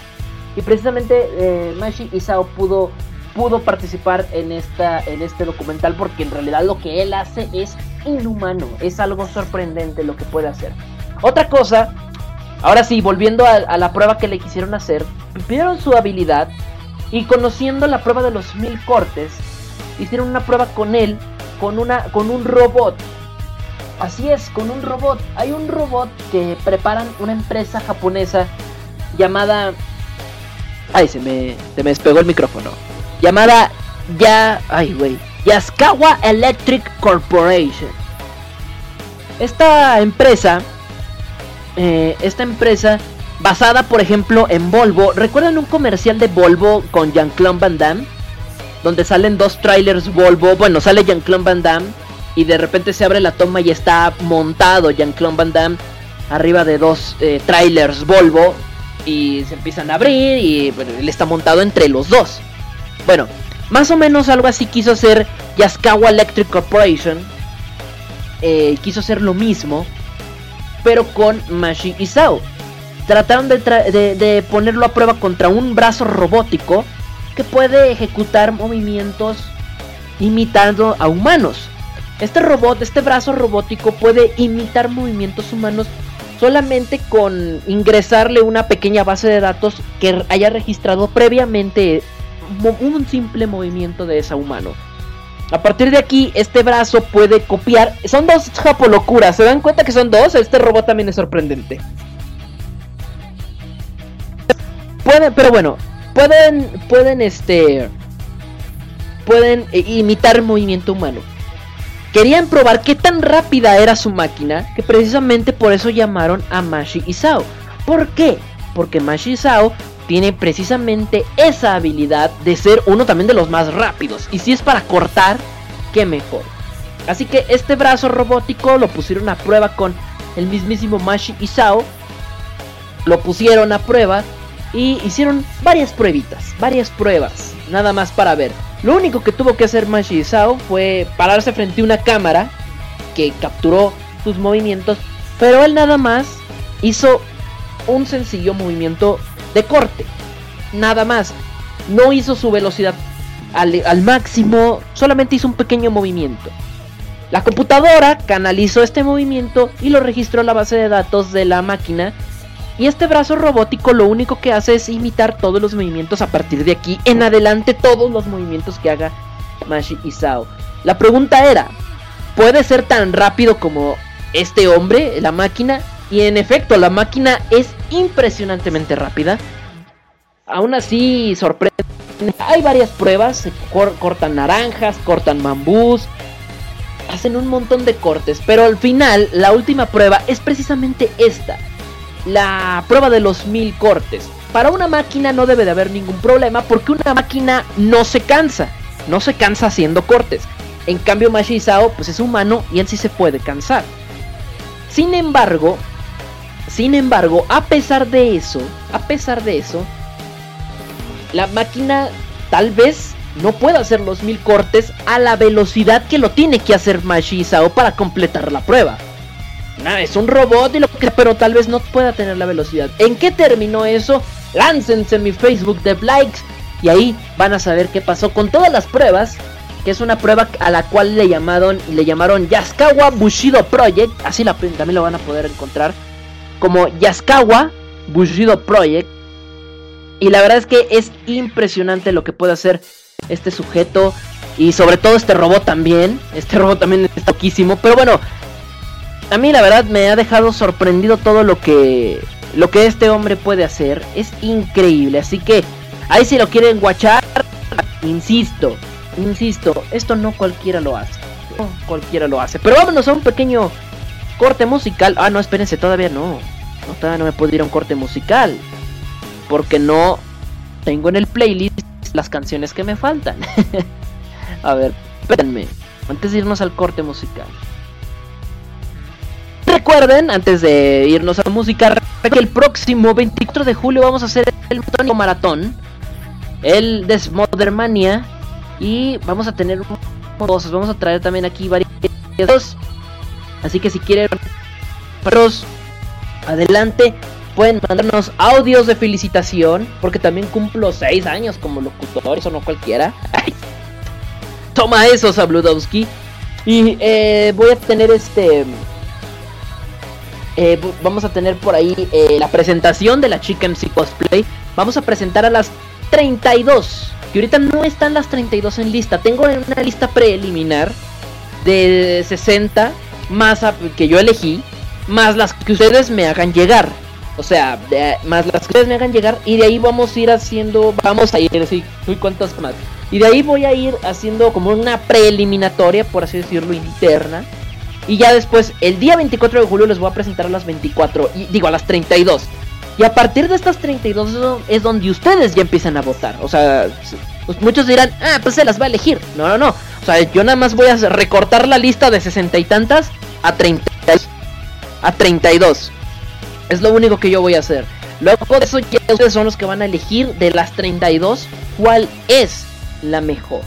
Y precisamente Mashi Isao pudo, pudo participar en, esta, en este documental porque en realidad lo que él hace es inhumano, es algo sorprendente lo que puede hacer. Otra cosa, ahora sí, volviendo a, a la prueba que le quisieron hacer, vieron su habilidad y conociendo la prueba de los mil cortes, hicieron una prueba con él, con, una, con un robot Así es, con un robot. Hay un robot que preparan una empresa japonesa llamada... Ay, se me, se me despegó el micrófono. Llamada ya... Ay, güey. Yaskawa Electric Corporation. Esta empresa... Eh, esta empresa basada, por ejemplo, en Volvo. ¿Recuerdan un comercial de Volvo con Jean-Claude Van Damme? Donde salen dos trailers Volvo. Bueno, sale Jean-Claude Van Damme y de repente se abre la toma y está montado Jean-Claude Van Damme arriba de dos eh, trailers Volvo y se empiezan a abrir y él está montado entre los dos. Bueno, más o menos algo así quiso hacer Yaskawa Electric Corporation. Eh, quiso hacer lo mismo, pero con Mashi Isao. Trataron de, de, de ponerlo a prueba contra un brazo robótico que puede ejecutar movimientos imitando a humanos. Este robot, este brazo robótico puede imitar movimientos humanos solamente con ingresarle una pequeña base de datos que haya registrado previamente un simple movimiento de ese humano. A partir de aquí, este brazo puede copiar. Son dos japolocuras. ¿Se dan cuenta que son dos? Este robot también es sorprendente. Pueden, pero bueno, pueden, pueden, este, pueden imitar movimiento humano. Querían probar qué tan rápida era su máquina, que precisamente por eso llamaron a Mashi Isao. ¿Por qué? Porque Mashi Isao tiene precisamente esa habilidad de ser uno también de los más rápidos. Y si es para cortar, qué mejor. Así que este brazo robótico lo pusieron a prueba con el mismísimo Mashi Isao. Lo pusieron a prueba y hicieron varias pruebitas, varias pruebas, nada más para ver. Lo único que tuvo que hacer Mashi Isao fue pararse frente a una cámara que capturó sus movimientos, pero él nada más hizo un sencillo movimiento de corte. Nada más. No hizo su velocidad al, al, máximo, solamente hizo un pequeño movimiento. La computadora canalizó este movimiento y lo registró en la base de datos de la máquina. Y este brazo robótico lo único que hace es imitar todos los movimientos a partir de aquí en adelante, todos los movimientos que haga Mashi Isao. La pregunta era, ¿puede ser tan rápido como este hombre, la máquina? Y en efecto, la máquina es impresionantemente rápida. Aún así, sorprende. Hay varias pruebas. Cortan naranjas, cortan bambús. Hacen un montón de cortes. Pero al final, la última prueba es precisamente esta. La prueba de los mil cortes. Para una máquina no debe de haber ningún problema porque una máquina no se cansa. No se cansa haciendo cortes. En cambio, Mashisao pues es humano y él sí se puede cansar. Sin embargo, sin embargo, a pesar de eso, a pesar de eso, la máquina tal vez no pueda hacer los mil cortes a la velocidad que lo tiene que hacer Mashi Isao para completar la prueba. Nah, es un robot y lo que pero tal vez no pueda tener la velocidad. ¿En qué terminó eso? Láncense en mi Facebook de likes y ahí van a saber qué pasó con todas las pruebas. Que es una prueba a la cual le llamaron, le llamaron Yaskawa Bushido Project. Así la, también lo van a poder encontrar como Yaskawa Bushido Project. Y la verdad es que es impresionante lo que puede hacer este sujeto. Y sobre todo este robot también. Este robot también es toquísimo. Pero bueno, a mí la verdad me ha dejado sorprendido todo lo que, lo que este hombre puede hacer. Es increíble. Así que ahí si lo quieren guachar, insisto, insisto, esto no cualquiera lo hace. No cualquiera lo hace. Pero vámonos a un pequeño corte musical. Ah, no, espérense, todavía no. No, todavía no me puedo ir a un corte musical. Porque no tengo en el playlist las canciones que me faltan. [LAUGHS] a ver, espérenme. Antes de irnos al corte musical. Recuerden, antes de irnos a la música, que el próximo 24 de julio vamos a hacer el maratón. El Desmodermania. Y vamos a tener cosas. Vamos a traer también aquí varios. Así que si quieren, adelante. Pueden mandarnos audios de felicitación. Porque también cumplo 6 años como locutor. Eso no cualquiera. Toma eso, Sabludowski. Y eh, voy a tener este. Eh, vamos a tener por ahí eh, la presentación de la chica MC Cosplay. Vamos a presentar a las 32. Que ahorita no están las 32 en lista. Tengo una lista preliminar de 60 más que yo elegí. Más las que ustedes me hagan llegar. O sea, más las que ustedes me hagan llegar. Y de ahí vamos a ir haciendo. Vamos a ir así. Uy, ¿cuántas más? Y de ahí voy a ir haciendo como una preeliminatoria, por así decirlo, interna y ya después, el día 24 de julio les voy a presentar a las 24, y, digo a las 32. Y a partir de estas 32 es donde ustedes ya empiezan a votar. O sea, pues muchos dirán, ah, pues se las va a elegir. No, no, no. O sea, yo nada más voy a recortar la lista de 60 y tantas a 30, a 32. Es lo único que yo voy a hacer. Luego de eso ya ustedes son los que van a elegir de las 32 cuál es la mejor.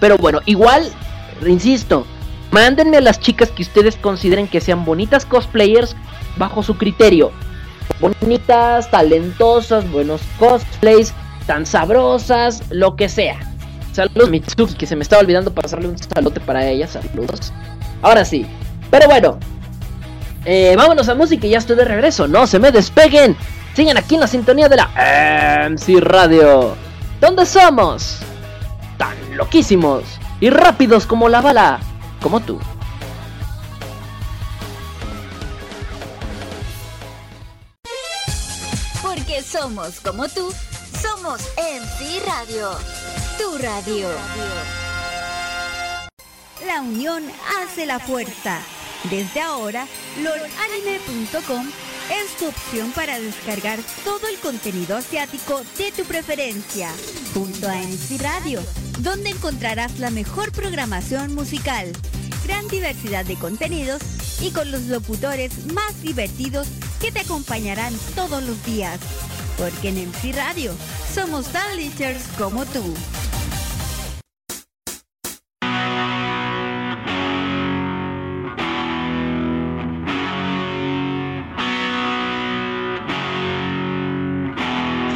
Pero bueno, igual, insisto, Mándenme a las chicas que ustedes consideren que sean bonitas cosplayers bajo su criterio. Bonitas, talentosas, buenos cosplays, tan sabrosas, lo que sea. Saludos Mitsuki, que se me estaba olvidando pasarle un saludo para ella. Saludos. Ahora sí. Pero bueno. Eh, vámonos a música y ya estoy de regreso. No se me despeguen. Sigan aquí en la sintonía de la MC Radio. ¿Dónde somos? Tan loquísimos y rápidos como la bala como tú. Porque somos como tú, somos MC Radio, tu radio. La unión hace la fuerza. Desde ahora, lolanime.com es tu opción para descargar todo el contenido asiático de tu preferencia, junto a MC Radio, donde encontrarás la mejor programación musical, gran diversidad de contenidos y con los locutores más divertidos que te acompañarán todos los días. Porque en MC Radio somos tan como tú.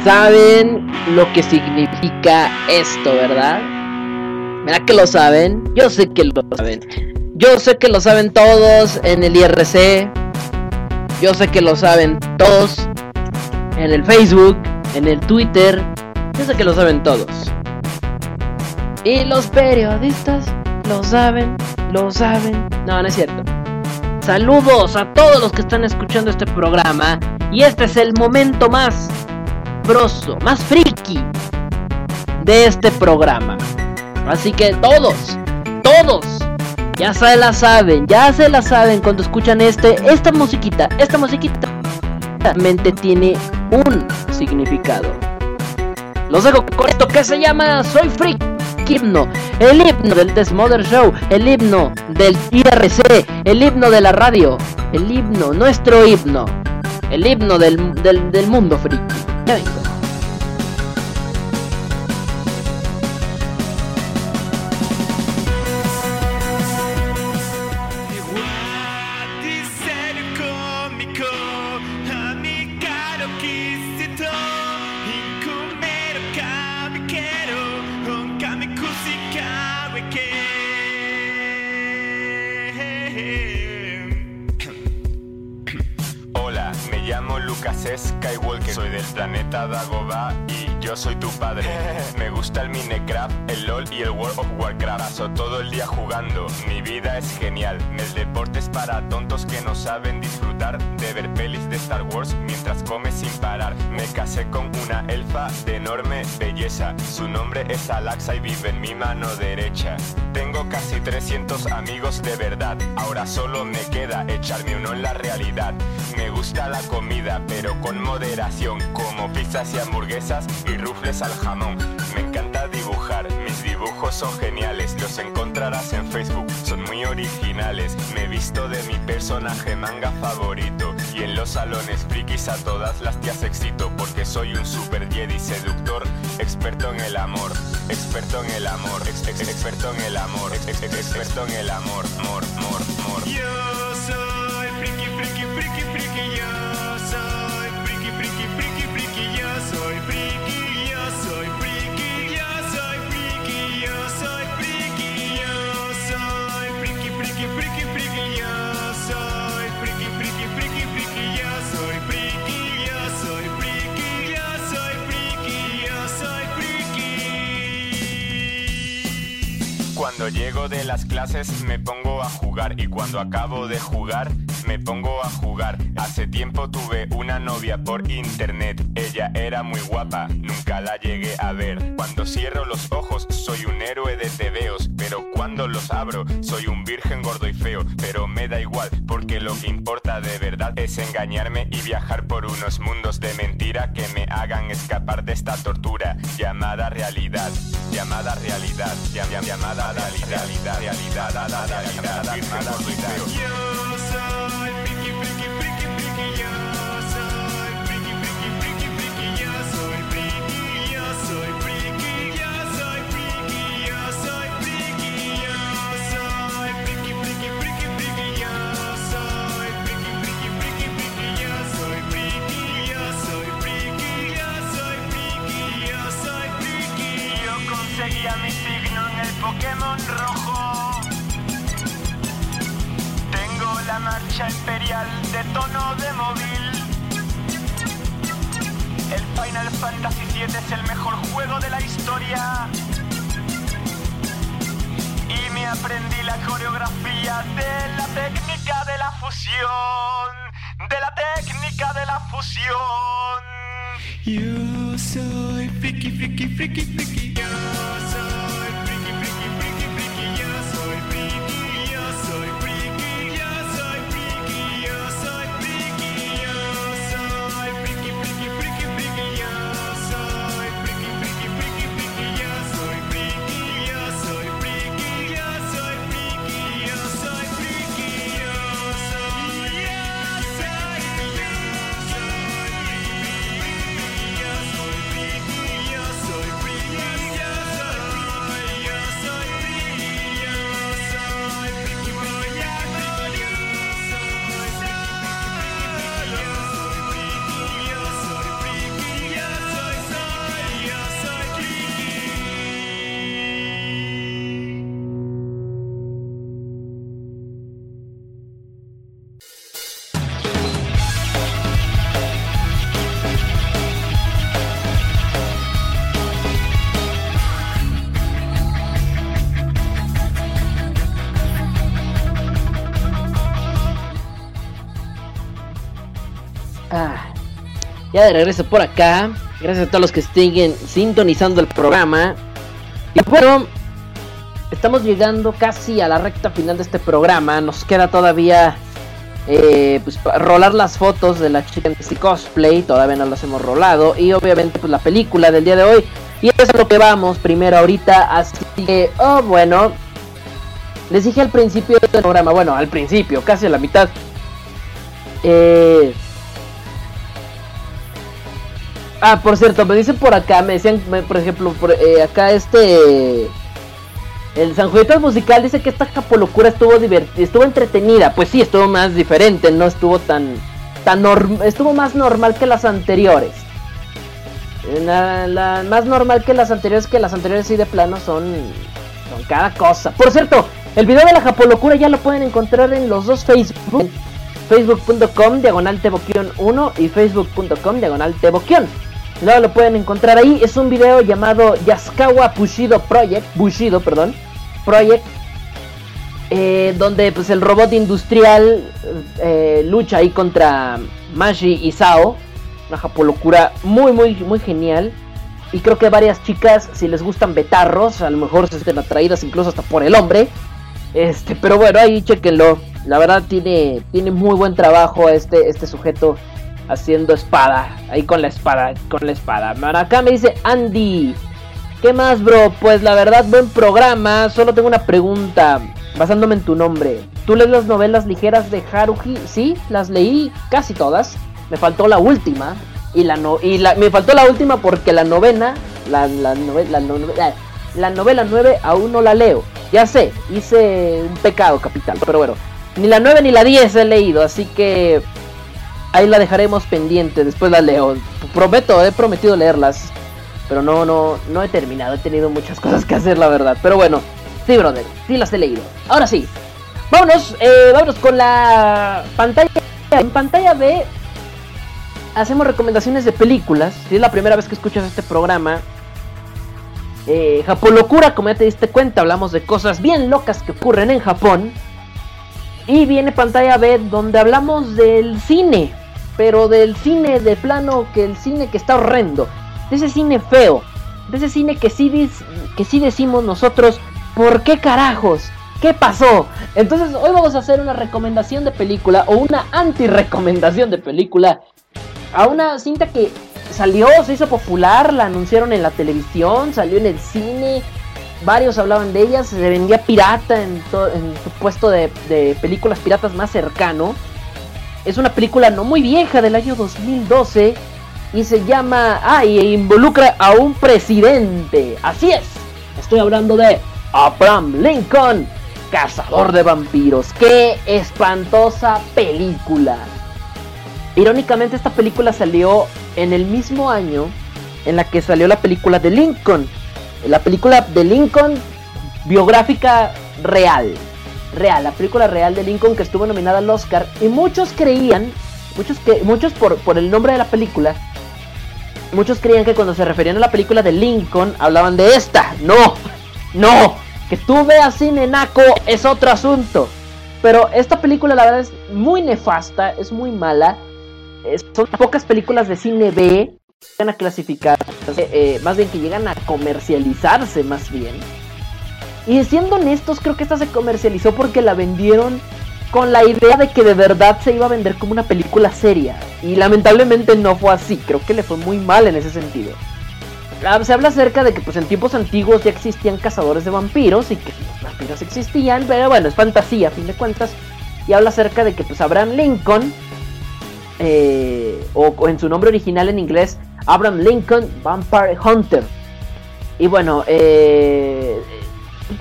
Saben lo que significa esto, ¿verdad? ¿Verdad que lo saben? Yo sé que lo saben. Yo sé que lo saben todos en el IRC. Yo sé que lo saben todos en el Facebook, en el Twitter. Yo sé que lo saben todos. Y los periodistas lo saben, lo saben. No, no es cierto. Saludos a todos los que están escuchando este programa. Y este es el momento más más friki de este programa. Así que todos, todos ya se la saben, ya se la saben cuando escuchan este, esta musiquita, esta musiquita realmente tiene un significado. Los dejo con esto que se llama Soy Freak himno, el himno del Desmother Show, el himno del IRC, el himno de la radio, el himno, nuestro himno, el himno del, del, del mundo friki. Ya vengo. Skywalker, soy de del planeta Dagobah y yo soy tu padre. [LAUGHS] Me gusta el Minecraft, el LOL y el World of Warcraft. Paso todo el día jugando, mi vida es genial. El deporte es para tontos que no saben disfrutar de ver pelis de Star Wars mientras come sin parar. Me casé con una elfa de enorme belleza. Su nombre es Alaxa y vive en mi mano derecha. Tengo casi 300 amigos de verdad. Ahora solo me queda echarme uno en la realidad. Me gusta la comida, pero con moderación, como pizzas y hamburguesas y rufles al jamón. Me encanta dibujar, mis dibujos son geniales, los encontrarás en Facebook, son muy originales. Me he visto de mi personaje manga favorito y en los salones frikis a todas las tías excito porque soy un super Jedi seductor, experto en el amor, experto en el amor, ex- ex- experto en el amor, ex- ex- experto en el amor, mor, mor, mor. Llego de las clases me pongo a jugar y cuando acabo de jugar me pongo a jugar. Hace tiempo tuve una novia por internet, ella era muy guapa, nunca la llegué a ver. Cuando cierro los ojos soy un héroe de tebeos, pero cuando los abro soy un virgen gordo y feo. Pero me da igual porque lo que importa de verdad es engañarme y viajar por unos mundos de mentira que me hagan escapar de esta tortura llamada realidad, llamada realidad, llam- llam- llamada realidad, realidad, realidad, realidad, realidad, virgen gordo y feo. Rojo. Tengo la marcha imperial de tono de móvil. El Final Fantasy VII es el mejor juego de la historia. Y me aprendí la coreografía de la técnica de la fusión. De la técnica de la fusión. Yo soy friki, friki, friki, friki. Yo soy ya de regreso por acá. Gracias a todos los que siguen sintonizando el programa. Y bueno, estamos llegando casi a la recta final de este programa. Nos queda todavía eh, pues, rolar las fotos de la chica en cosplay. Todavía no las hemos rolado. Y obviamente pues la película del día de hoy. Y eso es lo que vamos primero ahorita. Así que, oh bueno. Les dije al principio del programa, bueno, al principio, casi a la mitad. Eh, Ah, por cierto, me dicen por acá, me decían, por ejemplo, por, eh, acá este... El San Julián Musical dice que esta capolocura estuvo divertida, estuvo entretenida. Pues sí, estuvo más diferente, no estuvo tan... tan estuvo más normal que las anteriores. Eh, más normal que las anteriores, que las anteriores sí de plano son... Son cada cosa. Por cierto, el video de la japolocura ya lo pueden encontrar en los dos Facebook. facebook.com diagonal teboquion 1 y facebook.com diagonal teboquion. Luego lo pueden encontrar ahí. Es un video llamado Yaskawa Bushido Project, Bushido, perdón, Project, eh, donde pues el robot industrial eh, lucha ahí contra Mashi y Sao. Una japolocura muy, muy, muy genial. Y creo que varias chicas, si les gustan betarros, a lo mejor se sienten atraídas incluso hasta por el hombre. Este, pero bueno, ahí chequenlo. La verdad tiene, tiene muy buen trabajo este, este sujeto haciendo espada. Ahí con la espada, con la espada. Acá me dice Andy. ¿Qué más, bro? Pues la verdad, buen programa. Solo tengo una pregunta, basándome en tu nombre. ¿Tú lees las novelas ligeras de Haruhi? Sí, las leí casi todas. Me faltó la última. Y la no, y la, me faltó la última porque la novena, la, la, la, la- la novela 9 aún no la leo. Ya sé, hice un pecado capital, pero bueno, ni la 9 ni la 10 he leído, así que ahí la dejaremos pendiente, después la leo. Prometo, he prometido leerlas, pero no, no, no he terminado, he tenido muchas cosas que hacer, la verdad. Pero bueno, sí, brother, sí las he leído. Ahora sí, vámonos, eh, vámonos con la pantalla. En pantalla B hacemos recomendaciones de películas. Si es la primera vez que escuchas este programa, eh, Japolocura, como ya te diste cuenta, hablamos de cosas bien locas que ocurren en Japón. Y viene pantalla B donde hablamos del cine, pero del cine de plano, que el cine que está horrendo, de ese cine feo, de ese cine que sí, que sí decimos nosotros, ¿por qué carajos? ¿Qué pasó? Entonces hoy vamos a hacer una recomendación de película o una anti-recomendación de película a una cinta que salió, se hizo popular, la anunciaron en la televisión, salió en el cine, varios hablaban de ella, se vendía pirata en, en su puesto de, películas piratas más cercano. Es una película no muy vieja del año 2012 y se llama, ah, y involucra a un presidente. Así es, estoy hablando de Abraham Lincoln, cazador de vampiros. Qué espantosa película. Irónicamente esta película salió en el mismo año en la que salió la película de Lincoln. La película de Lincoln biográfica real. Real, la película real de Lincoln que estuvo nominada al Oscar. Y muchos creían, muchos, que, muchos por, por el nombre de la película, muchos creían que cuando se referían a la película de Lincoln hablaban de esta. No, no, que tú veas cine naco es otro asunto. Pero esta película la verdad es muy nefasta, es muy mala. Es- son pocas películas de cine B llegan a clasificar, eh, más bien que llegan a comercializarse más bien. Y siendo honestos, creo que esta se comercializó porque la vendieron con la idea de que de verdad se iba a vender como una película seria. Y lamentablemente no fue así, creo que le fue muy mal en ese sentido. Ah, Se habla acerca de que pues en tiempos antiguos ya existían cazadores de vampiros y que los vampiros existían, pero bueno, es fantasía a fin de cuentas. Y habla acerca de que pues Abraham Lincoln, eh, o en su nombre original en inglés, Abraham Lincoln Vampire Hunter. Y bueno, eh,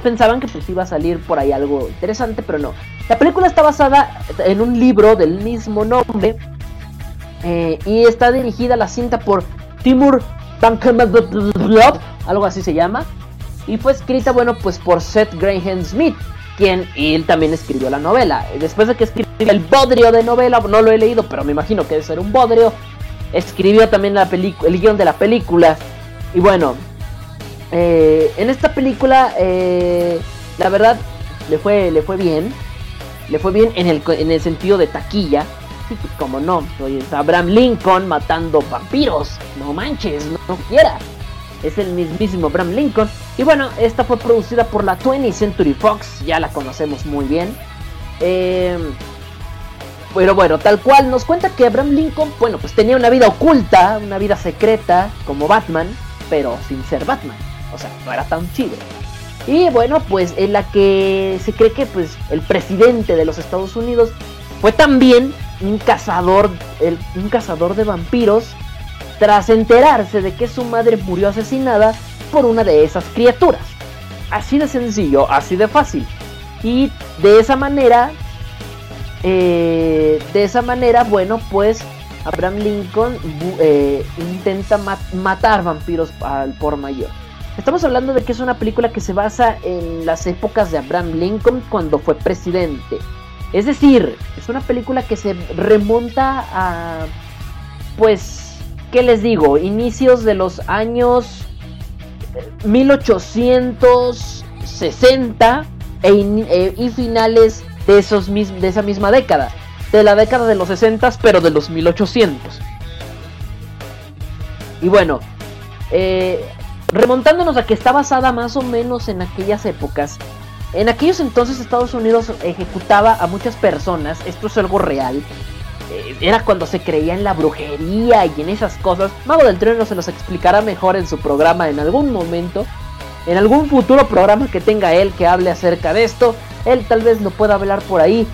pensaban que pues iba a salir por ahí algo interesante, pero no. La película está basada en un libro del mismo nombre eh, y está dirigida la cinta por Timur Bankemetlov, algo así se llama, y fue escrita, bueno, pues por Seth Graham Smith, quien y él también escribió la novela. Después de que escribió el bodrio de novela, no lo he leído, pero me imagino que debe ser un bodrio, escribió también la el guion de la película. Y bueno, eh, en esta película, eh, la verdad, le fue, le fue bien. Le fue bien en el, en el sentido de taquilla. Sí, pues como no, es Abraham Lincoln matando vampiros. No manches, no, no quiera. Es el mismísimo Abraham Lincoln. Y bueno, esta fue producida por la 20th Century Fox. Ya la conocemos muy bien. Eh, pero bueno, tal cual nos cuenta que Abraham Lincoln, bueno, pues tenía una vida oculta, una vida secreta como Batman, pero sin ser Batman. O sea, no era tan chido. Y bueno, pues en la que se cree que pues el presidente de los Estados Unidos fue también un cazador, el- un cazador de vampiros tras enterarse de que su madre murió asesinada por una de esas criaturas. Así de sencillo, así de fácil. Y de esa manera, eh, de esa manera, bueno, pues Abraham Lincoln eh, intenta ma- matar vampiros al por mayor. Estamos hablando de que es una película que se basa en las épocas de Abraham Lincoln cuando fue presidente. Es decir, es una película que se remonta a, pues, ¿qué les digo? Inicios de los años 1860 e in- eh, y finales de, esos de esa misma década. De la década de los 60, pero de los 1800. Y bueno, eh, remontándonos a que está basada más o menos en aquellas épocas. En aquellos entonces Estados Unidos ejecutaba a muchas personas, esto es algo real. eh, Era cuando se creía en la brujería y en esas cosas. Mago del Trueno se los explicará mejor en su programa en algún momento. En algún futuro programa que tenga él que hable acerca de esto. Él tal vez lo pueda hablar por ahí.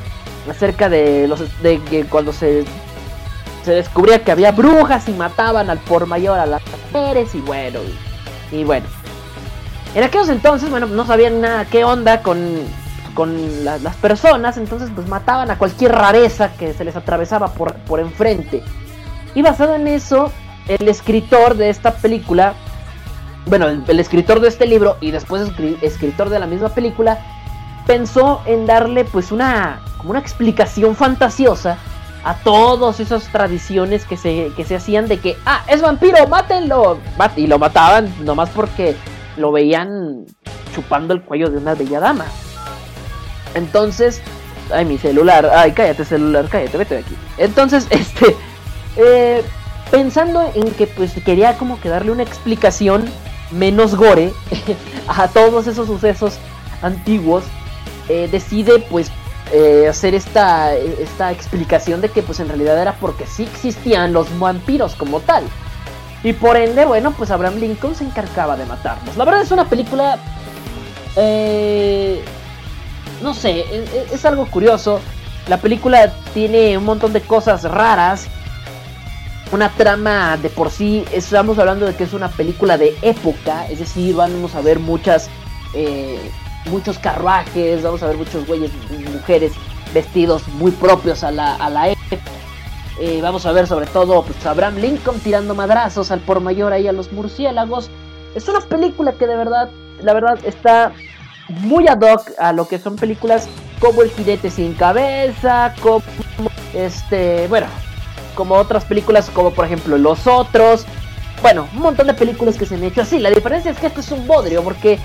Acerca de los de que cuando se se descubría que había brujas y mataban al por mayor a las mujeres y bueno, y, y bueno. En aquellos entonces, bueno, no sabían nada qué onda con, con la- las personas, entonces pues mataban a cualquier rareza que se les atravesaba por, por enfrente. Y basado en eso, el escritor de esta película, bueno, el, escritor de este libro y después escri- escritor de la misma película, pensó en darle pues una, como una explicación fantasiosa a todas esas tradiciones que se, que se hacían de que, ah, es vampiro, mátenlo. Y lo mataban nomás porque lo veían chupando el cuello de una bella dama. Entonces, ay, mi celular, ay, cállate celular, cállate, vete de aquí. Entonces, [LAUGHS] este, eh, pensando en que pues quería como que darle una explicación menos gore [LAUGHS] a todos esos sucesos antiguos, eh, decide pues eh, hacer esta, esta explicación de que pues en realidad era porque sí existían los vampiros como tal. Y por ende, bueno, pues Abraham Lincoln se encargaba de matarlos. La verdad es una película... eh, no sé, es, es- es algo curioso. La película tiene un montón de cosas raras. Una trama de por sí, estamos hablando de que es una película de época, es decir, vamos a ver muchas, eh, muchos carruajes, vamos a ver muchos güeyes mujeres vestidos muy propios a la, a la época. Eh, vamos a ver sobre todo pues, a Abraham Lincoln tirando madrazos al por mayor ahí a los murciélagos. Es una película que de verdad, la verdad está muy ad hoc a lo que son películas como El jinete sin cabeza, como este, bueno, como otras películas como por ejemplo Los Otros. Bueno, un montón de películas que se han hecho así. La diferencia es que esto es un bodrio porque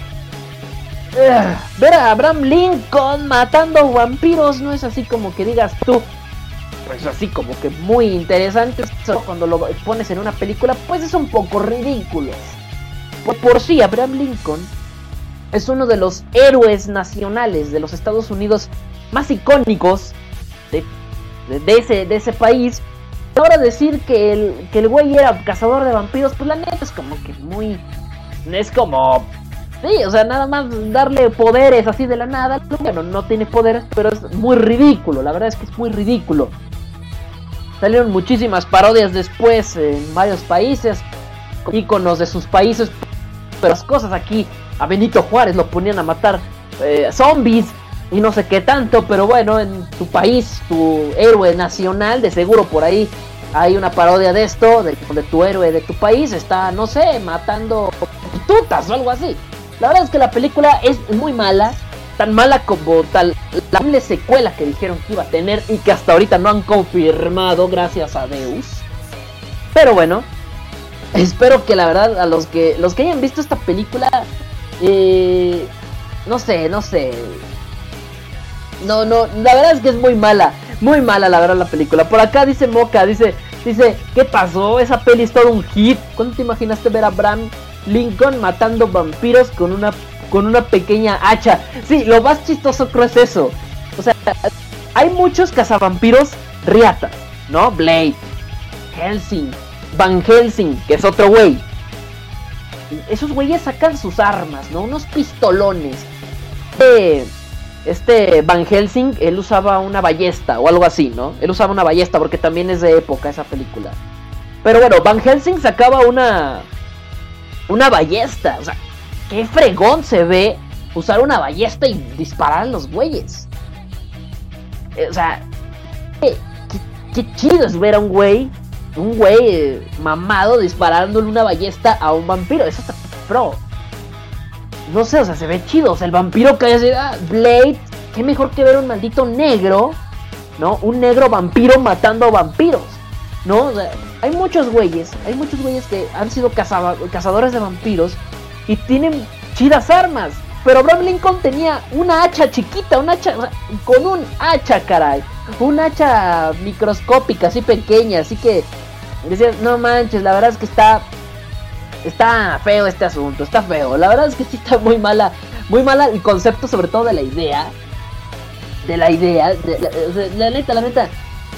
ver a Abraham Lincoln matando vampiros no es así como que digas tú. Pues así como que muy interesante. Solo Cuando lo pones en una película, pues es un poco ridículo. Por, por sí, Abraham Lincoln es uno de los héroes nacionales de los Estados Unidos más icónicos de- de ese, de ese país. Ahora decir que el, que el güey era cazador de vampiros, pues la neta es como que muy... Es como... Sí, o sea, nada más darle poderes así de la nada. Bueno, no tiene poderes, pero es muy ridículo. La verdad es que es muy ridículo. Salieron muchísimas parodias después en varios países, con íconos de sus países, pero las cosas aquí a Benito Juárez lo ponían a matar eh, zombies y no sé qué tanto, pero bueno, en tu país, tu héroe nacional, de seguro por ahí hay una parodia de esto, de, de tu héroe de tu país, está, no sé, matando prostitutas o algo así. La verdad es que la película es muy mala, tan mala como tal la posible secuela que dijeron que iba a tener y que hasta ahorita no han confirmado, gracias a Deus. Pero bueno, espero que la verdad a los que los que hayan visto esta película, eh, no sé, no sé. No, no, la verdad es que es muy mala, muy mala la verdad la película. Por acá dice Moca, dice, dice, ¿qué pasó? Esa peli es todo un hit. ¿Cuándo te imaginaste ver a Abraham Lincoln matando vampiros con una con una pequeña hacha? Sí, lo más chistoso creo es eso. O sea, hay muchos cazavampiros riatas, ¿no? Blade, Helsing, Van Helsing, que es otro güey. Esos güeyes sacan sus armas, ¿no? Unos pistolones. Eh, este Van Helsing, él usaba una ballesta o algo así, ¿no? Él usaba una ballesta porque también es de época esa película. Pero bueno, Van Helsing sacaba una una ballesta, o sea, qué fregón se ve usar una ballesta y disparar a los güeyes. Eh, o sea, qué, chido es ver a un güey, un güey eh, mamado disparándole una ballesta a un vampiro, eso está pro no sé, o sea, se ve chido. O sea, el vampiro que así, ah, Blade qué mejor que ver un maldito negro, ¿no? Un negro vampiro matando vampiros, ¿no? Hay muchos güeyes, hay muchos güeyes que han sido cazadores de vampiros y tienen chidas armas. Pero Abraham Lincoln tenía una hacha chiquita, una hacha, con un hacha, caray. Un hacha microscópica, así pequeña, así que decías, no manches, la verdad es que está está feo este asunto, está feo. La verdad es que sí está muy mala, muy mala el concepto, sobre todo de la idea. De la idea, de la, la neta, la neta,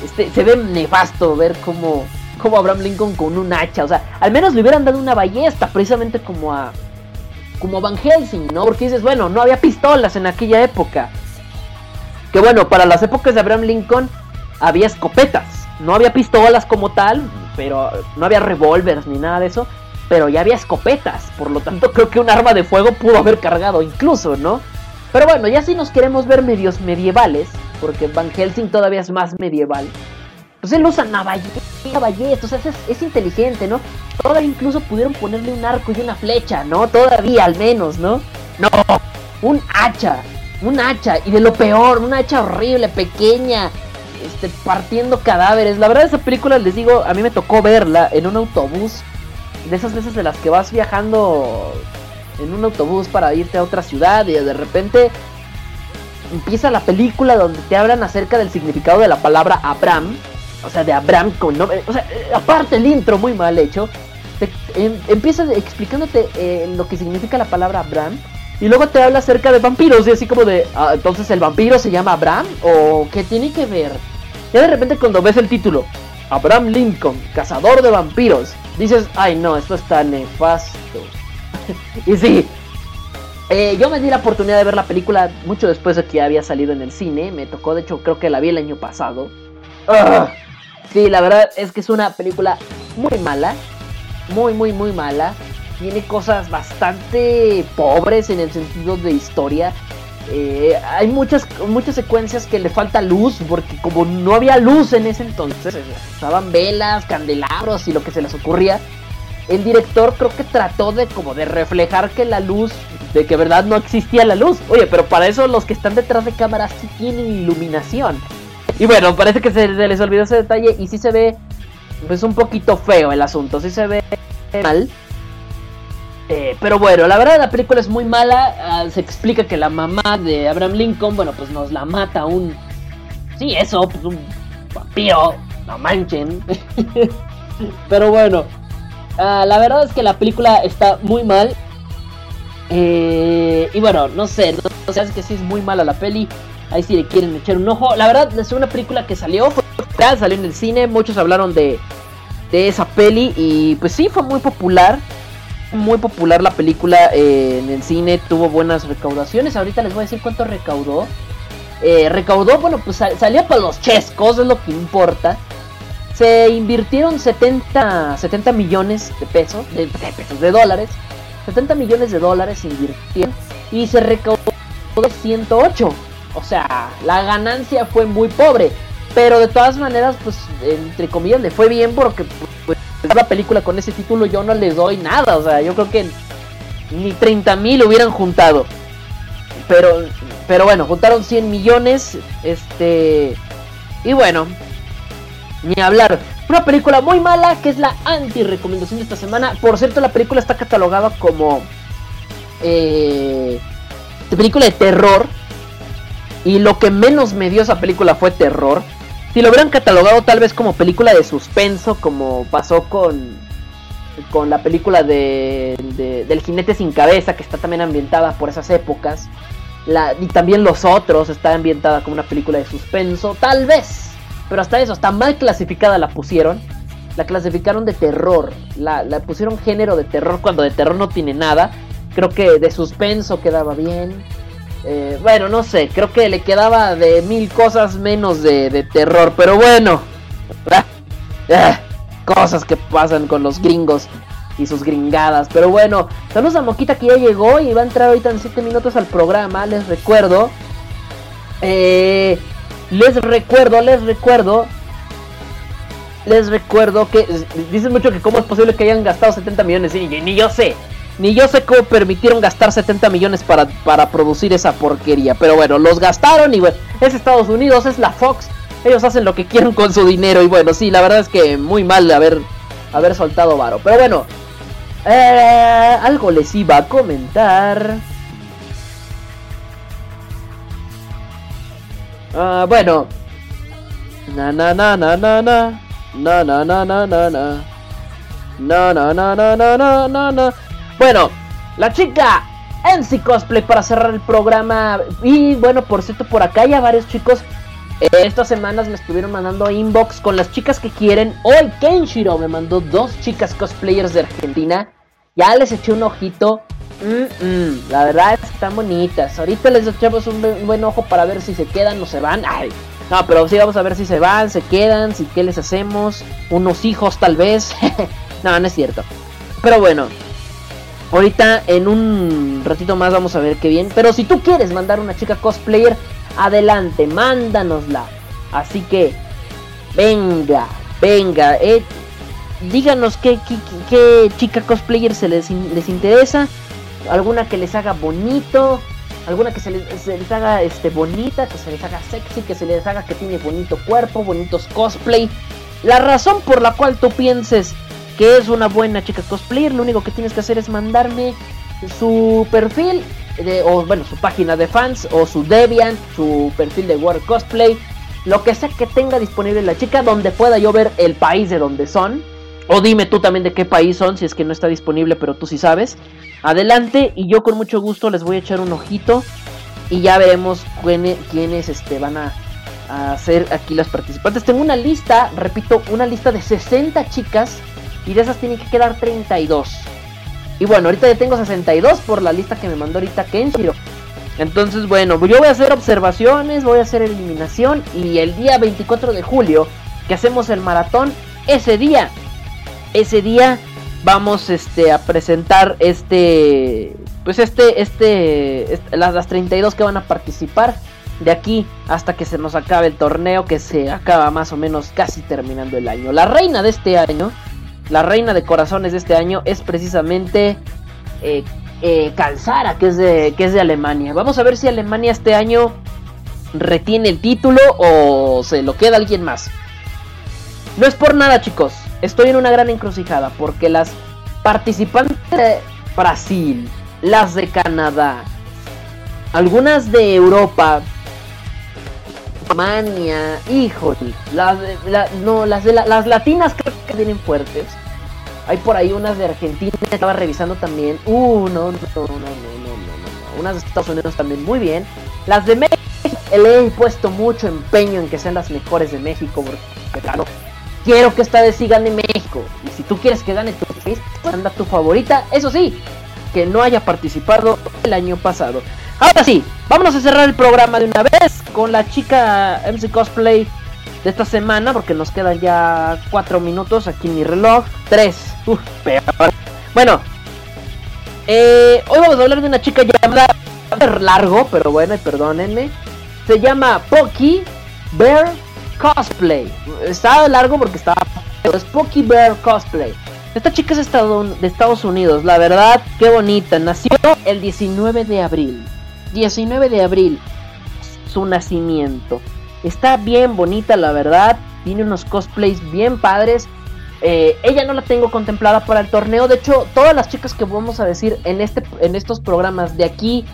este, se ve nefasto ver cómo, cómo Abraham Lincoln con un hacha. O sea, al menos le hubieran dado una ballesta, precisamente como a. Como Van Helsing, ¿no? Porque dices, bueno, no había pistolas en aquella época. Que bueno, para las épocas de Abraham Lincoln había escopetas. No había pistolas como tal, pero no había revólveres ni nada de eso. Pero ya había escopetas. Por lo tanto, creo que un arma de fuego pudo haber cargado incluso, ¿no? Pero bueno, ya si nos queremos ver medios medievales, porque Van Helsing todavía es más medieval, pues él usa navalleta, navalleta, o sea, es, es inteligente, ¿no? Todavía incluso pudieron ponerle un arco y una flecha, ¿no? Todavía al menos, ¿no? No, un hacha, un hacha, y de lo peor, una hacha horrible, pequeña, este, partiendo cadáveres. La verdad, esa película, les digo, a mí me tocó verla en un autobús, de esas veces de las que vas viajando en un autobús para irte a otra ciudad y de repente empieza la película donde te hablan acerca del significado de la palabra Abraham, o sea, de Abraham con nombre, o sea, eh, aparte el intro muy mal hecho, te, em, empieza explicándote eh, lo que significa la palabra Abraham y luego te habla acerca de vampiros y así como de, ah, entonces el vampiro se llama Abraham o qué tiene que ver. Ya de repente cuando ves el título, Abraham Lincoln, cazador de vampiros, dices, ay no, esto está nefasto. [LAUGHS] y sí, eh, yo me di la oportunidad de ver la película mucho después de que había salido en el cine. Me tocó, de hecho, creo que la vi el año pasado. Ugh. Sí, la verdad es que es una película muy mala. Muy, muy, muy mala. Tiene cosas bastante pobres en el sentido de historia. Eh, hay muchas, muchas secuencias que le falta luz, porque como no había luz en ese entonces, usaban velas, candelabros y lo que se les ocurría el director creo que trató de como de reflejar que la luz, de que verdad no existía la luz. Oye, pero para eso los que están detrás de cámara sí tienen iluminación. Y bueno, parece que se, se les olvidó ese detalle y sí se ve pues un poquito feo el asunto, sí se ve mal. Eh, pero bueno, la verdad la película es muy mala. ah, se explica que la mamá de Abraham Lincoln, bueno, pues nos la mata un... Sí, eso, pues un vampiro, no manchen. [LAUGHS] pero bueno, Ah, la verdad es que la película está muy mal. Eh, y bueno, no sé, no, no sé, es que sí es muy mala la peli. Ahí si le quieren echar un ojo. La verdad es una película que salió, fue salió en el cine, muchos hablaron de, de esa peli y pues sí, fue muy popular. Muy popular la película eh, en el cine, tuvo buenas recaudaciones. Ahorita les voy a decir cuánto recaudó. Eh, recaudó, bueno, pues sal- salió para los chescos, es lo que importa. Se invirtieron 70, 70 millones de pesos, de, de pesos, de dólares. 70 millones de dólares se invirtieron y se recaudó 108. O sea, la ganancia fue muy pobre. Pero de todas maneras, pues, entre comillas, le fue bien porque pues, la película con ese título yo no les doy nada. O sea, yo creo que ni 30 mil hubieran juntado. Pero, pero bueno, juntaron 100 millones. Este. Y bueno, ni hablar. Una película muy mala que es la anti-recomendación de esta semana. Por cierto, la película está catalogada como. Eh, película de terror. Y lo que menos me dio esa película fue terror. Si lo hubieran catalogado tal vez como película de suspenso, como pasó con, con la película de, de- del jinete sin cabeza, que está también ambientada por esas épocas. La, y también Los Otros está ambientada como una película de suspenso, tal vez. Pero hasta eso, hasta mal clasificada la pusieron. La clasificaron de terror. La, la pusieron género de terror cuando de terror no tiene nada. Creo que de suspenso quedaba bien. Eh, bueno, no sé, creo que le quedaba de mil cosas menos de, de terror. Pero bueno. [LAUGHS] Ah, cosas que pasan con los gringos y sus gringadas. Pero bueno, saludos a Moquita que ya llegó y va a entrar ahorita en 7 minutos al programa. Les recuerdo. Eh, les recuerdo, les recuerdo. Les recuerdo que dicen mucho que cómo es posible que hayan gastado 70 millones. Y ni yo sé. Ni yo sé cómo permitieron gastar 70 millones para, para producir esa porquería. Pero bueno, los gastaron y bueno, es Estados Unidos, es la Fox. Ellos hacen lo que quieren con su dinero. Y bueno, sí, la verdad es que muy mal haber, haber soltado varo. Pero bueno, eh, algo les iba a comentar. Ah, bueno. Na na na na na na. Na na na na na na. No, no, no, no, no, no, no. Bueno, la chica NC Cosplay para cerrar el programa. Y bueno, por cierto, por acá ya varios chicos eh, estas semanas me estuvieron mandando inbox con las chicas que quieren. Hoy Kenshiro me mandó dos chicas cosplayers de Argentina. Ya les eché un ojito. La verdad es que están bonitas. Ahorita les echamos un buen ojo para ver si se quedan o se van. Ay, no, pero sí vamos a ver si se van, se quedan, si qué les hacemos. Unos hijos tal vez. [LAUGHS] no, no es cierto. Pero bueno. Ahorita en un ratito más vamos a ver qué bien. Pero si tú quieres mandar una chica cosplayer, adelante, mándanosla. Así que, venga, venga. Eh, díganos qué, chica cosplayer se les, les interesa. Alguna que les haga bonito. Alguna que se les, se les haga este bonita, que se les haga sexy, que se les haga que tiene bonito cuerpo, bonitos cosplay. La razón por la cual tú pienses que es una buena chica cosplayer, lo único que tienes que hacer es mandarme su perfil, de, o bueno, su página de fans, o su Debian, su perfil de World Cosplay, lo que sea que tenga disponible la chica, donde pueda yo ver el país de donde son. O dime tú también de qué país son, si es que no está disponible, pero tú sí sabes. Adelante, y yo con mucho gusto les voy a echar un ojito. Y ya veremos quiénes, quiénes este, van a, a ser aquí las participantes. Tengo una lista, repito, una lista de 60 chicas. Y de esas tienen que quedar 32. Y bueno, ahorita ya tengo 62 por la lista que me mandó ahorita Kenshiro. Entonces, bueno, yo voy a hacer observaciones, voy a hacer eliminación. Y el día 24 de julio, que hacemos el maratón, ese día, ese día vamos este a presentar este pues este este, este- las, las 32 que van a participar de aquí hasta que se nos acabe el torneo que se acaba más o menos casi terminando el año. La reina de este año, la reina de corazones de este año es precisamente eh, eh, Calzara, que es de que es de Alemania. Vamos a ver si Alemania este año retiene el título o se lo queda alguien más. No es por nada, chicos. Estoy en una gran encrucijada porque las participantes de Brasil, las de Canadá, algunas de Europa, Alemania, híjole, las la- no, las de la- las latinas creo que vienen fuertes. Hay por ahí unas de Argentina, estaba revisando también. Uh, no, no, no, no, no, no, no. Unas de Estados Unidos también muy bien. Las de México, le he puesto mucho empeño en que sean las mejores de México, porque claro, quiero que esta vez sí gane México. Y si tú quieres que gane tu país, pues anda tu favorita. Eso sí, que no haya participado el año pasado. Ahora sí, vámonos a cerrar el programa de una vez con la chica MC Cosplay de esta semana, porque nos quedan ya 4 minutos aquí en mi reloj. 3, uff, peor. Bueno, eh, hoy vamos a hablar de una chica llamada. Largo, pero bueno, perdónenme. Se llama Pocky Bear Cosplay. Está largo porque está. pero Es Pocky Bear Cosplay. Esta chica es de Estados Unidos, la verdad, qué bonita. Nació el 19 de abril. 19 de abril, su nacimiento. Está bien bonita, la verdad. Tiene unos cosplays bien padres. Eh, ella no la tengo contemplada para el torneo. De hecho, todas las chicas que vamos a decir en, este, en estos programas de aquí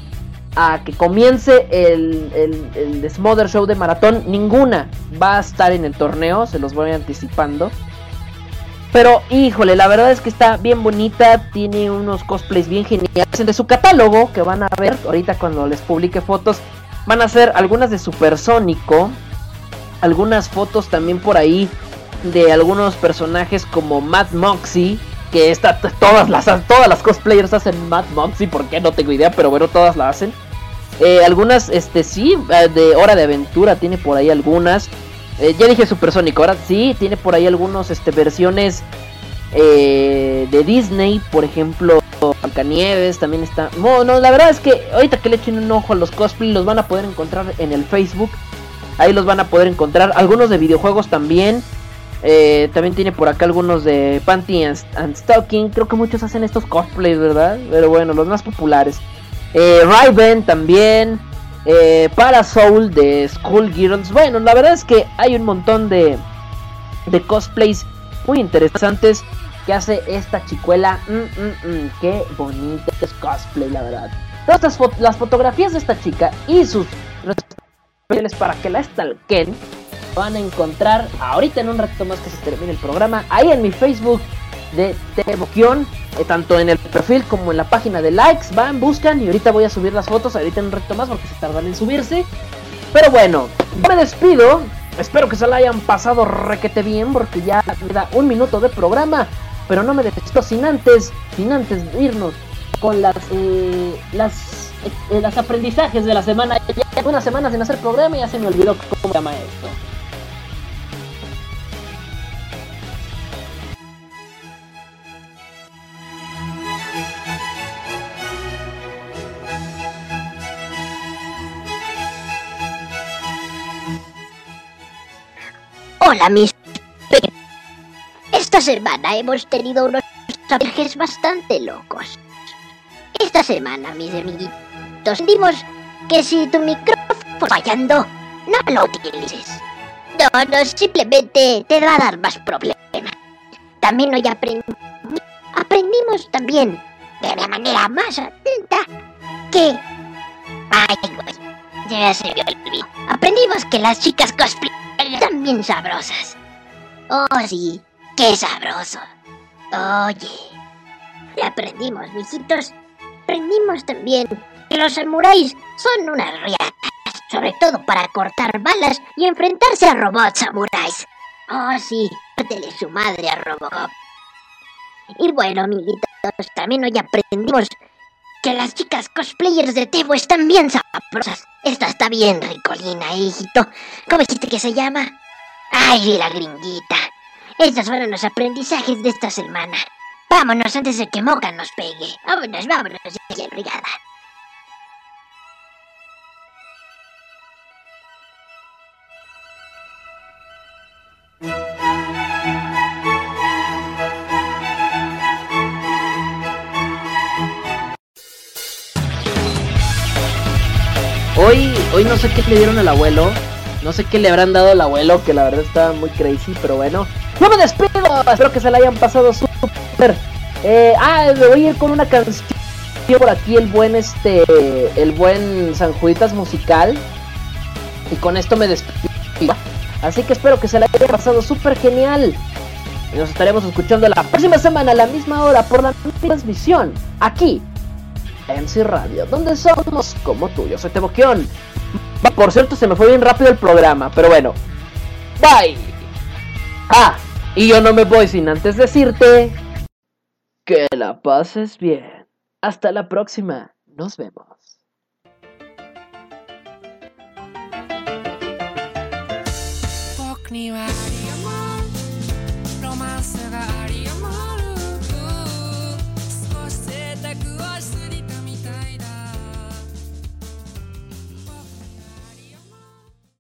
a que comience el, el, el Smother Show de maratón, ninguna va a estar en el torneo. Se los voy anticipando. Pero, híjole, la verdad es que está bien bonita. Tiene unos cosplays bien geniales. De su catálogo, que van a ver ahorita cuando les publique fotos, van a ser algunas de Supersónico. Algunas fotos también por ahí de algunos personajes como Matt Moxie. Que está, todas, las, todas las cosplayers hacen Matt Moxie, ¿por qué? No tengo idea, pero bueno, todas la hacen. Eh, algunas, este, sí, eh, de Hora de Aventura tiene por ahí algunas. Eh, ya dije Supersónico, ahora sí, tiene por ahí algunos este, versiones de Disney, por ejemplo, Blancanieves también está. No, no, la verdad es que ahorita que le echen un ojo a los cosplay, los van a poder encontrar en el Facebook. Ahí los van a poder encontrar. Algunos de videojuegos también. Eh, también tiene por acá algunos de Panty and, and. Creo que muchos hacen estos cosplays, ¿verdad? Pero bueno, los más populares. Eh, Raven también. Eh, Parasoul de School Girls. Bueno, la verdad es que hay un montón de, de cosplays muy interesantes que hace esta chicuela. Mm, mm, mm, qué bonito es cosplay, la verdad. Todas las fotografías de esta chica y sus para que la stalken van a encontrar ahorita en un rato más que se termine el programa ahí en mi Facebook de Tevoquión, eh, tanto en el perfil como en la página de likes, van, buscan y ahorita voy a subir las fotos ahorita en un rato más porque se tardan en subirse. Pero bueno, me despido. Espero que se la hayan pasado requete bien porque ya queda un minuto de programa. Pero no me despido sin antes, sin antes irnos con las eh, las eh, las aprendizajes de la semana. Ya unas semanas sin hacer programa y ya se me olvidó cómo se llama esto. Hola, mis. Esta semana hemos tenido unos viajes bastante locos. Esta semana, mis amiguitos, dimos que si tu micrófono fallando, no lo utilices. No, no, simplemente te va a dar más problemas. También hoy aprendí, aprendimos también, de la manera más atenta, que... Ay, güey, ya se me olvidó. Aprendimos que las chicas cosplay bien sabrosas. Oh, sí, qué sabroso. Oye, aprendimos, mijitos. Aprendimos también que los samuráis son unas riatas, sobre todo para cortar balas y enfrentarse a robots samuráis. Oh, sí, pártele su madre a Robocop. Y bueno, amiguitos, también hoy aprendimos que las chicas cosplayers de Tebo están bien sabrosas. Esta está bien ricolina, hijito. ¿Cómo dijiste que se llama? Ay, la gringuita. Estos fueron los aprendizajes de esta semana. Vámonos antes de que Moca nos pegue. Vámonos, vámonos, ya brigada. Hoy, hoy no sé qué le dieron al abuelo. No sé qué le habrán dado al abuelo, que la verdad está muy crazy, pero bueno. ¡No me despido! Espero que se la hayan pasado súper. Eh, ah, me voy a ir con una canción por aquí, el buen este. El buen San Juditas musical. Y con esto me despido. Así que espero que se la haya pasado súper genial. Y nos estaremos escuchando la próxima semana a la misma hora por la transmisión. Aquí, MC Radio, donde somos como tú. Yo soy Teboquión. Por cierto, se me fue bien rápido el programa, pero bueno. Bye. Ah, y yo no me voy sin antes decirte que la pases bien. Hasta la próxima. Nos vemos.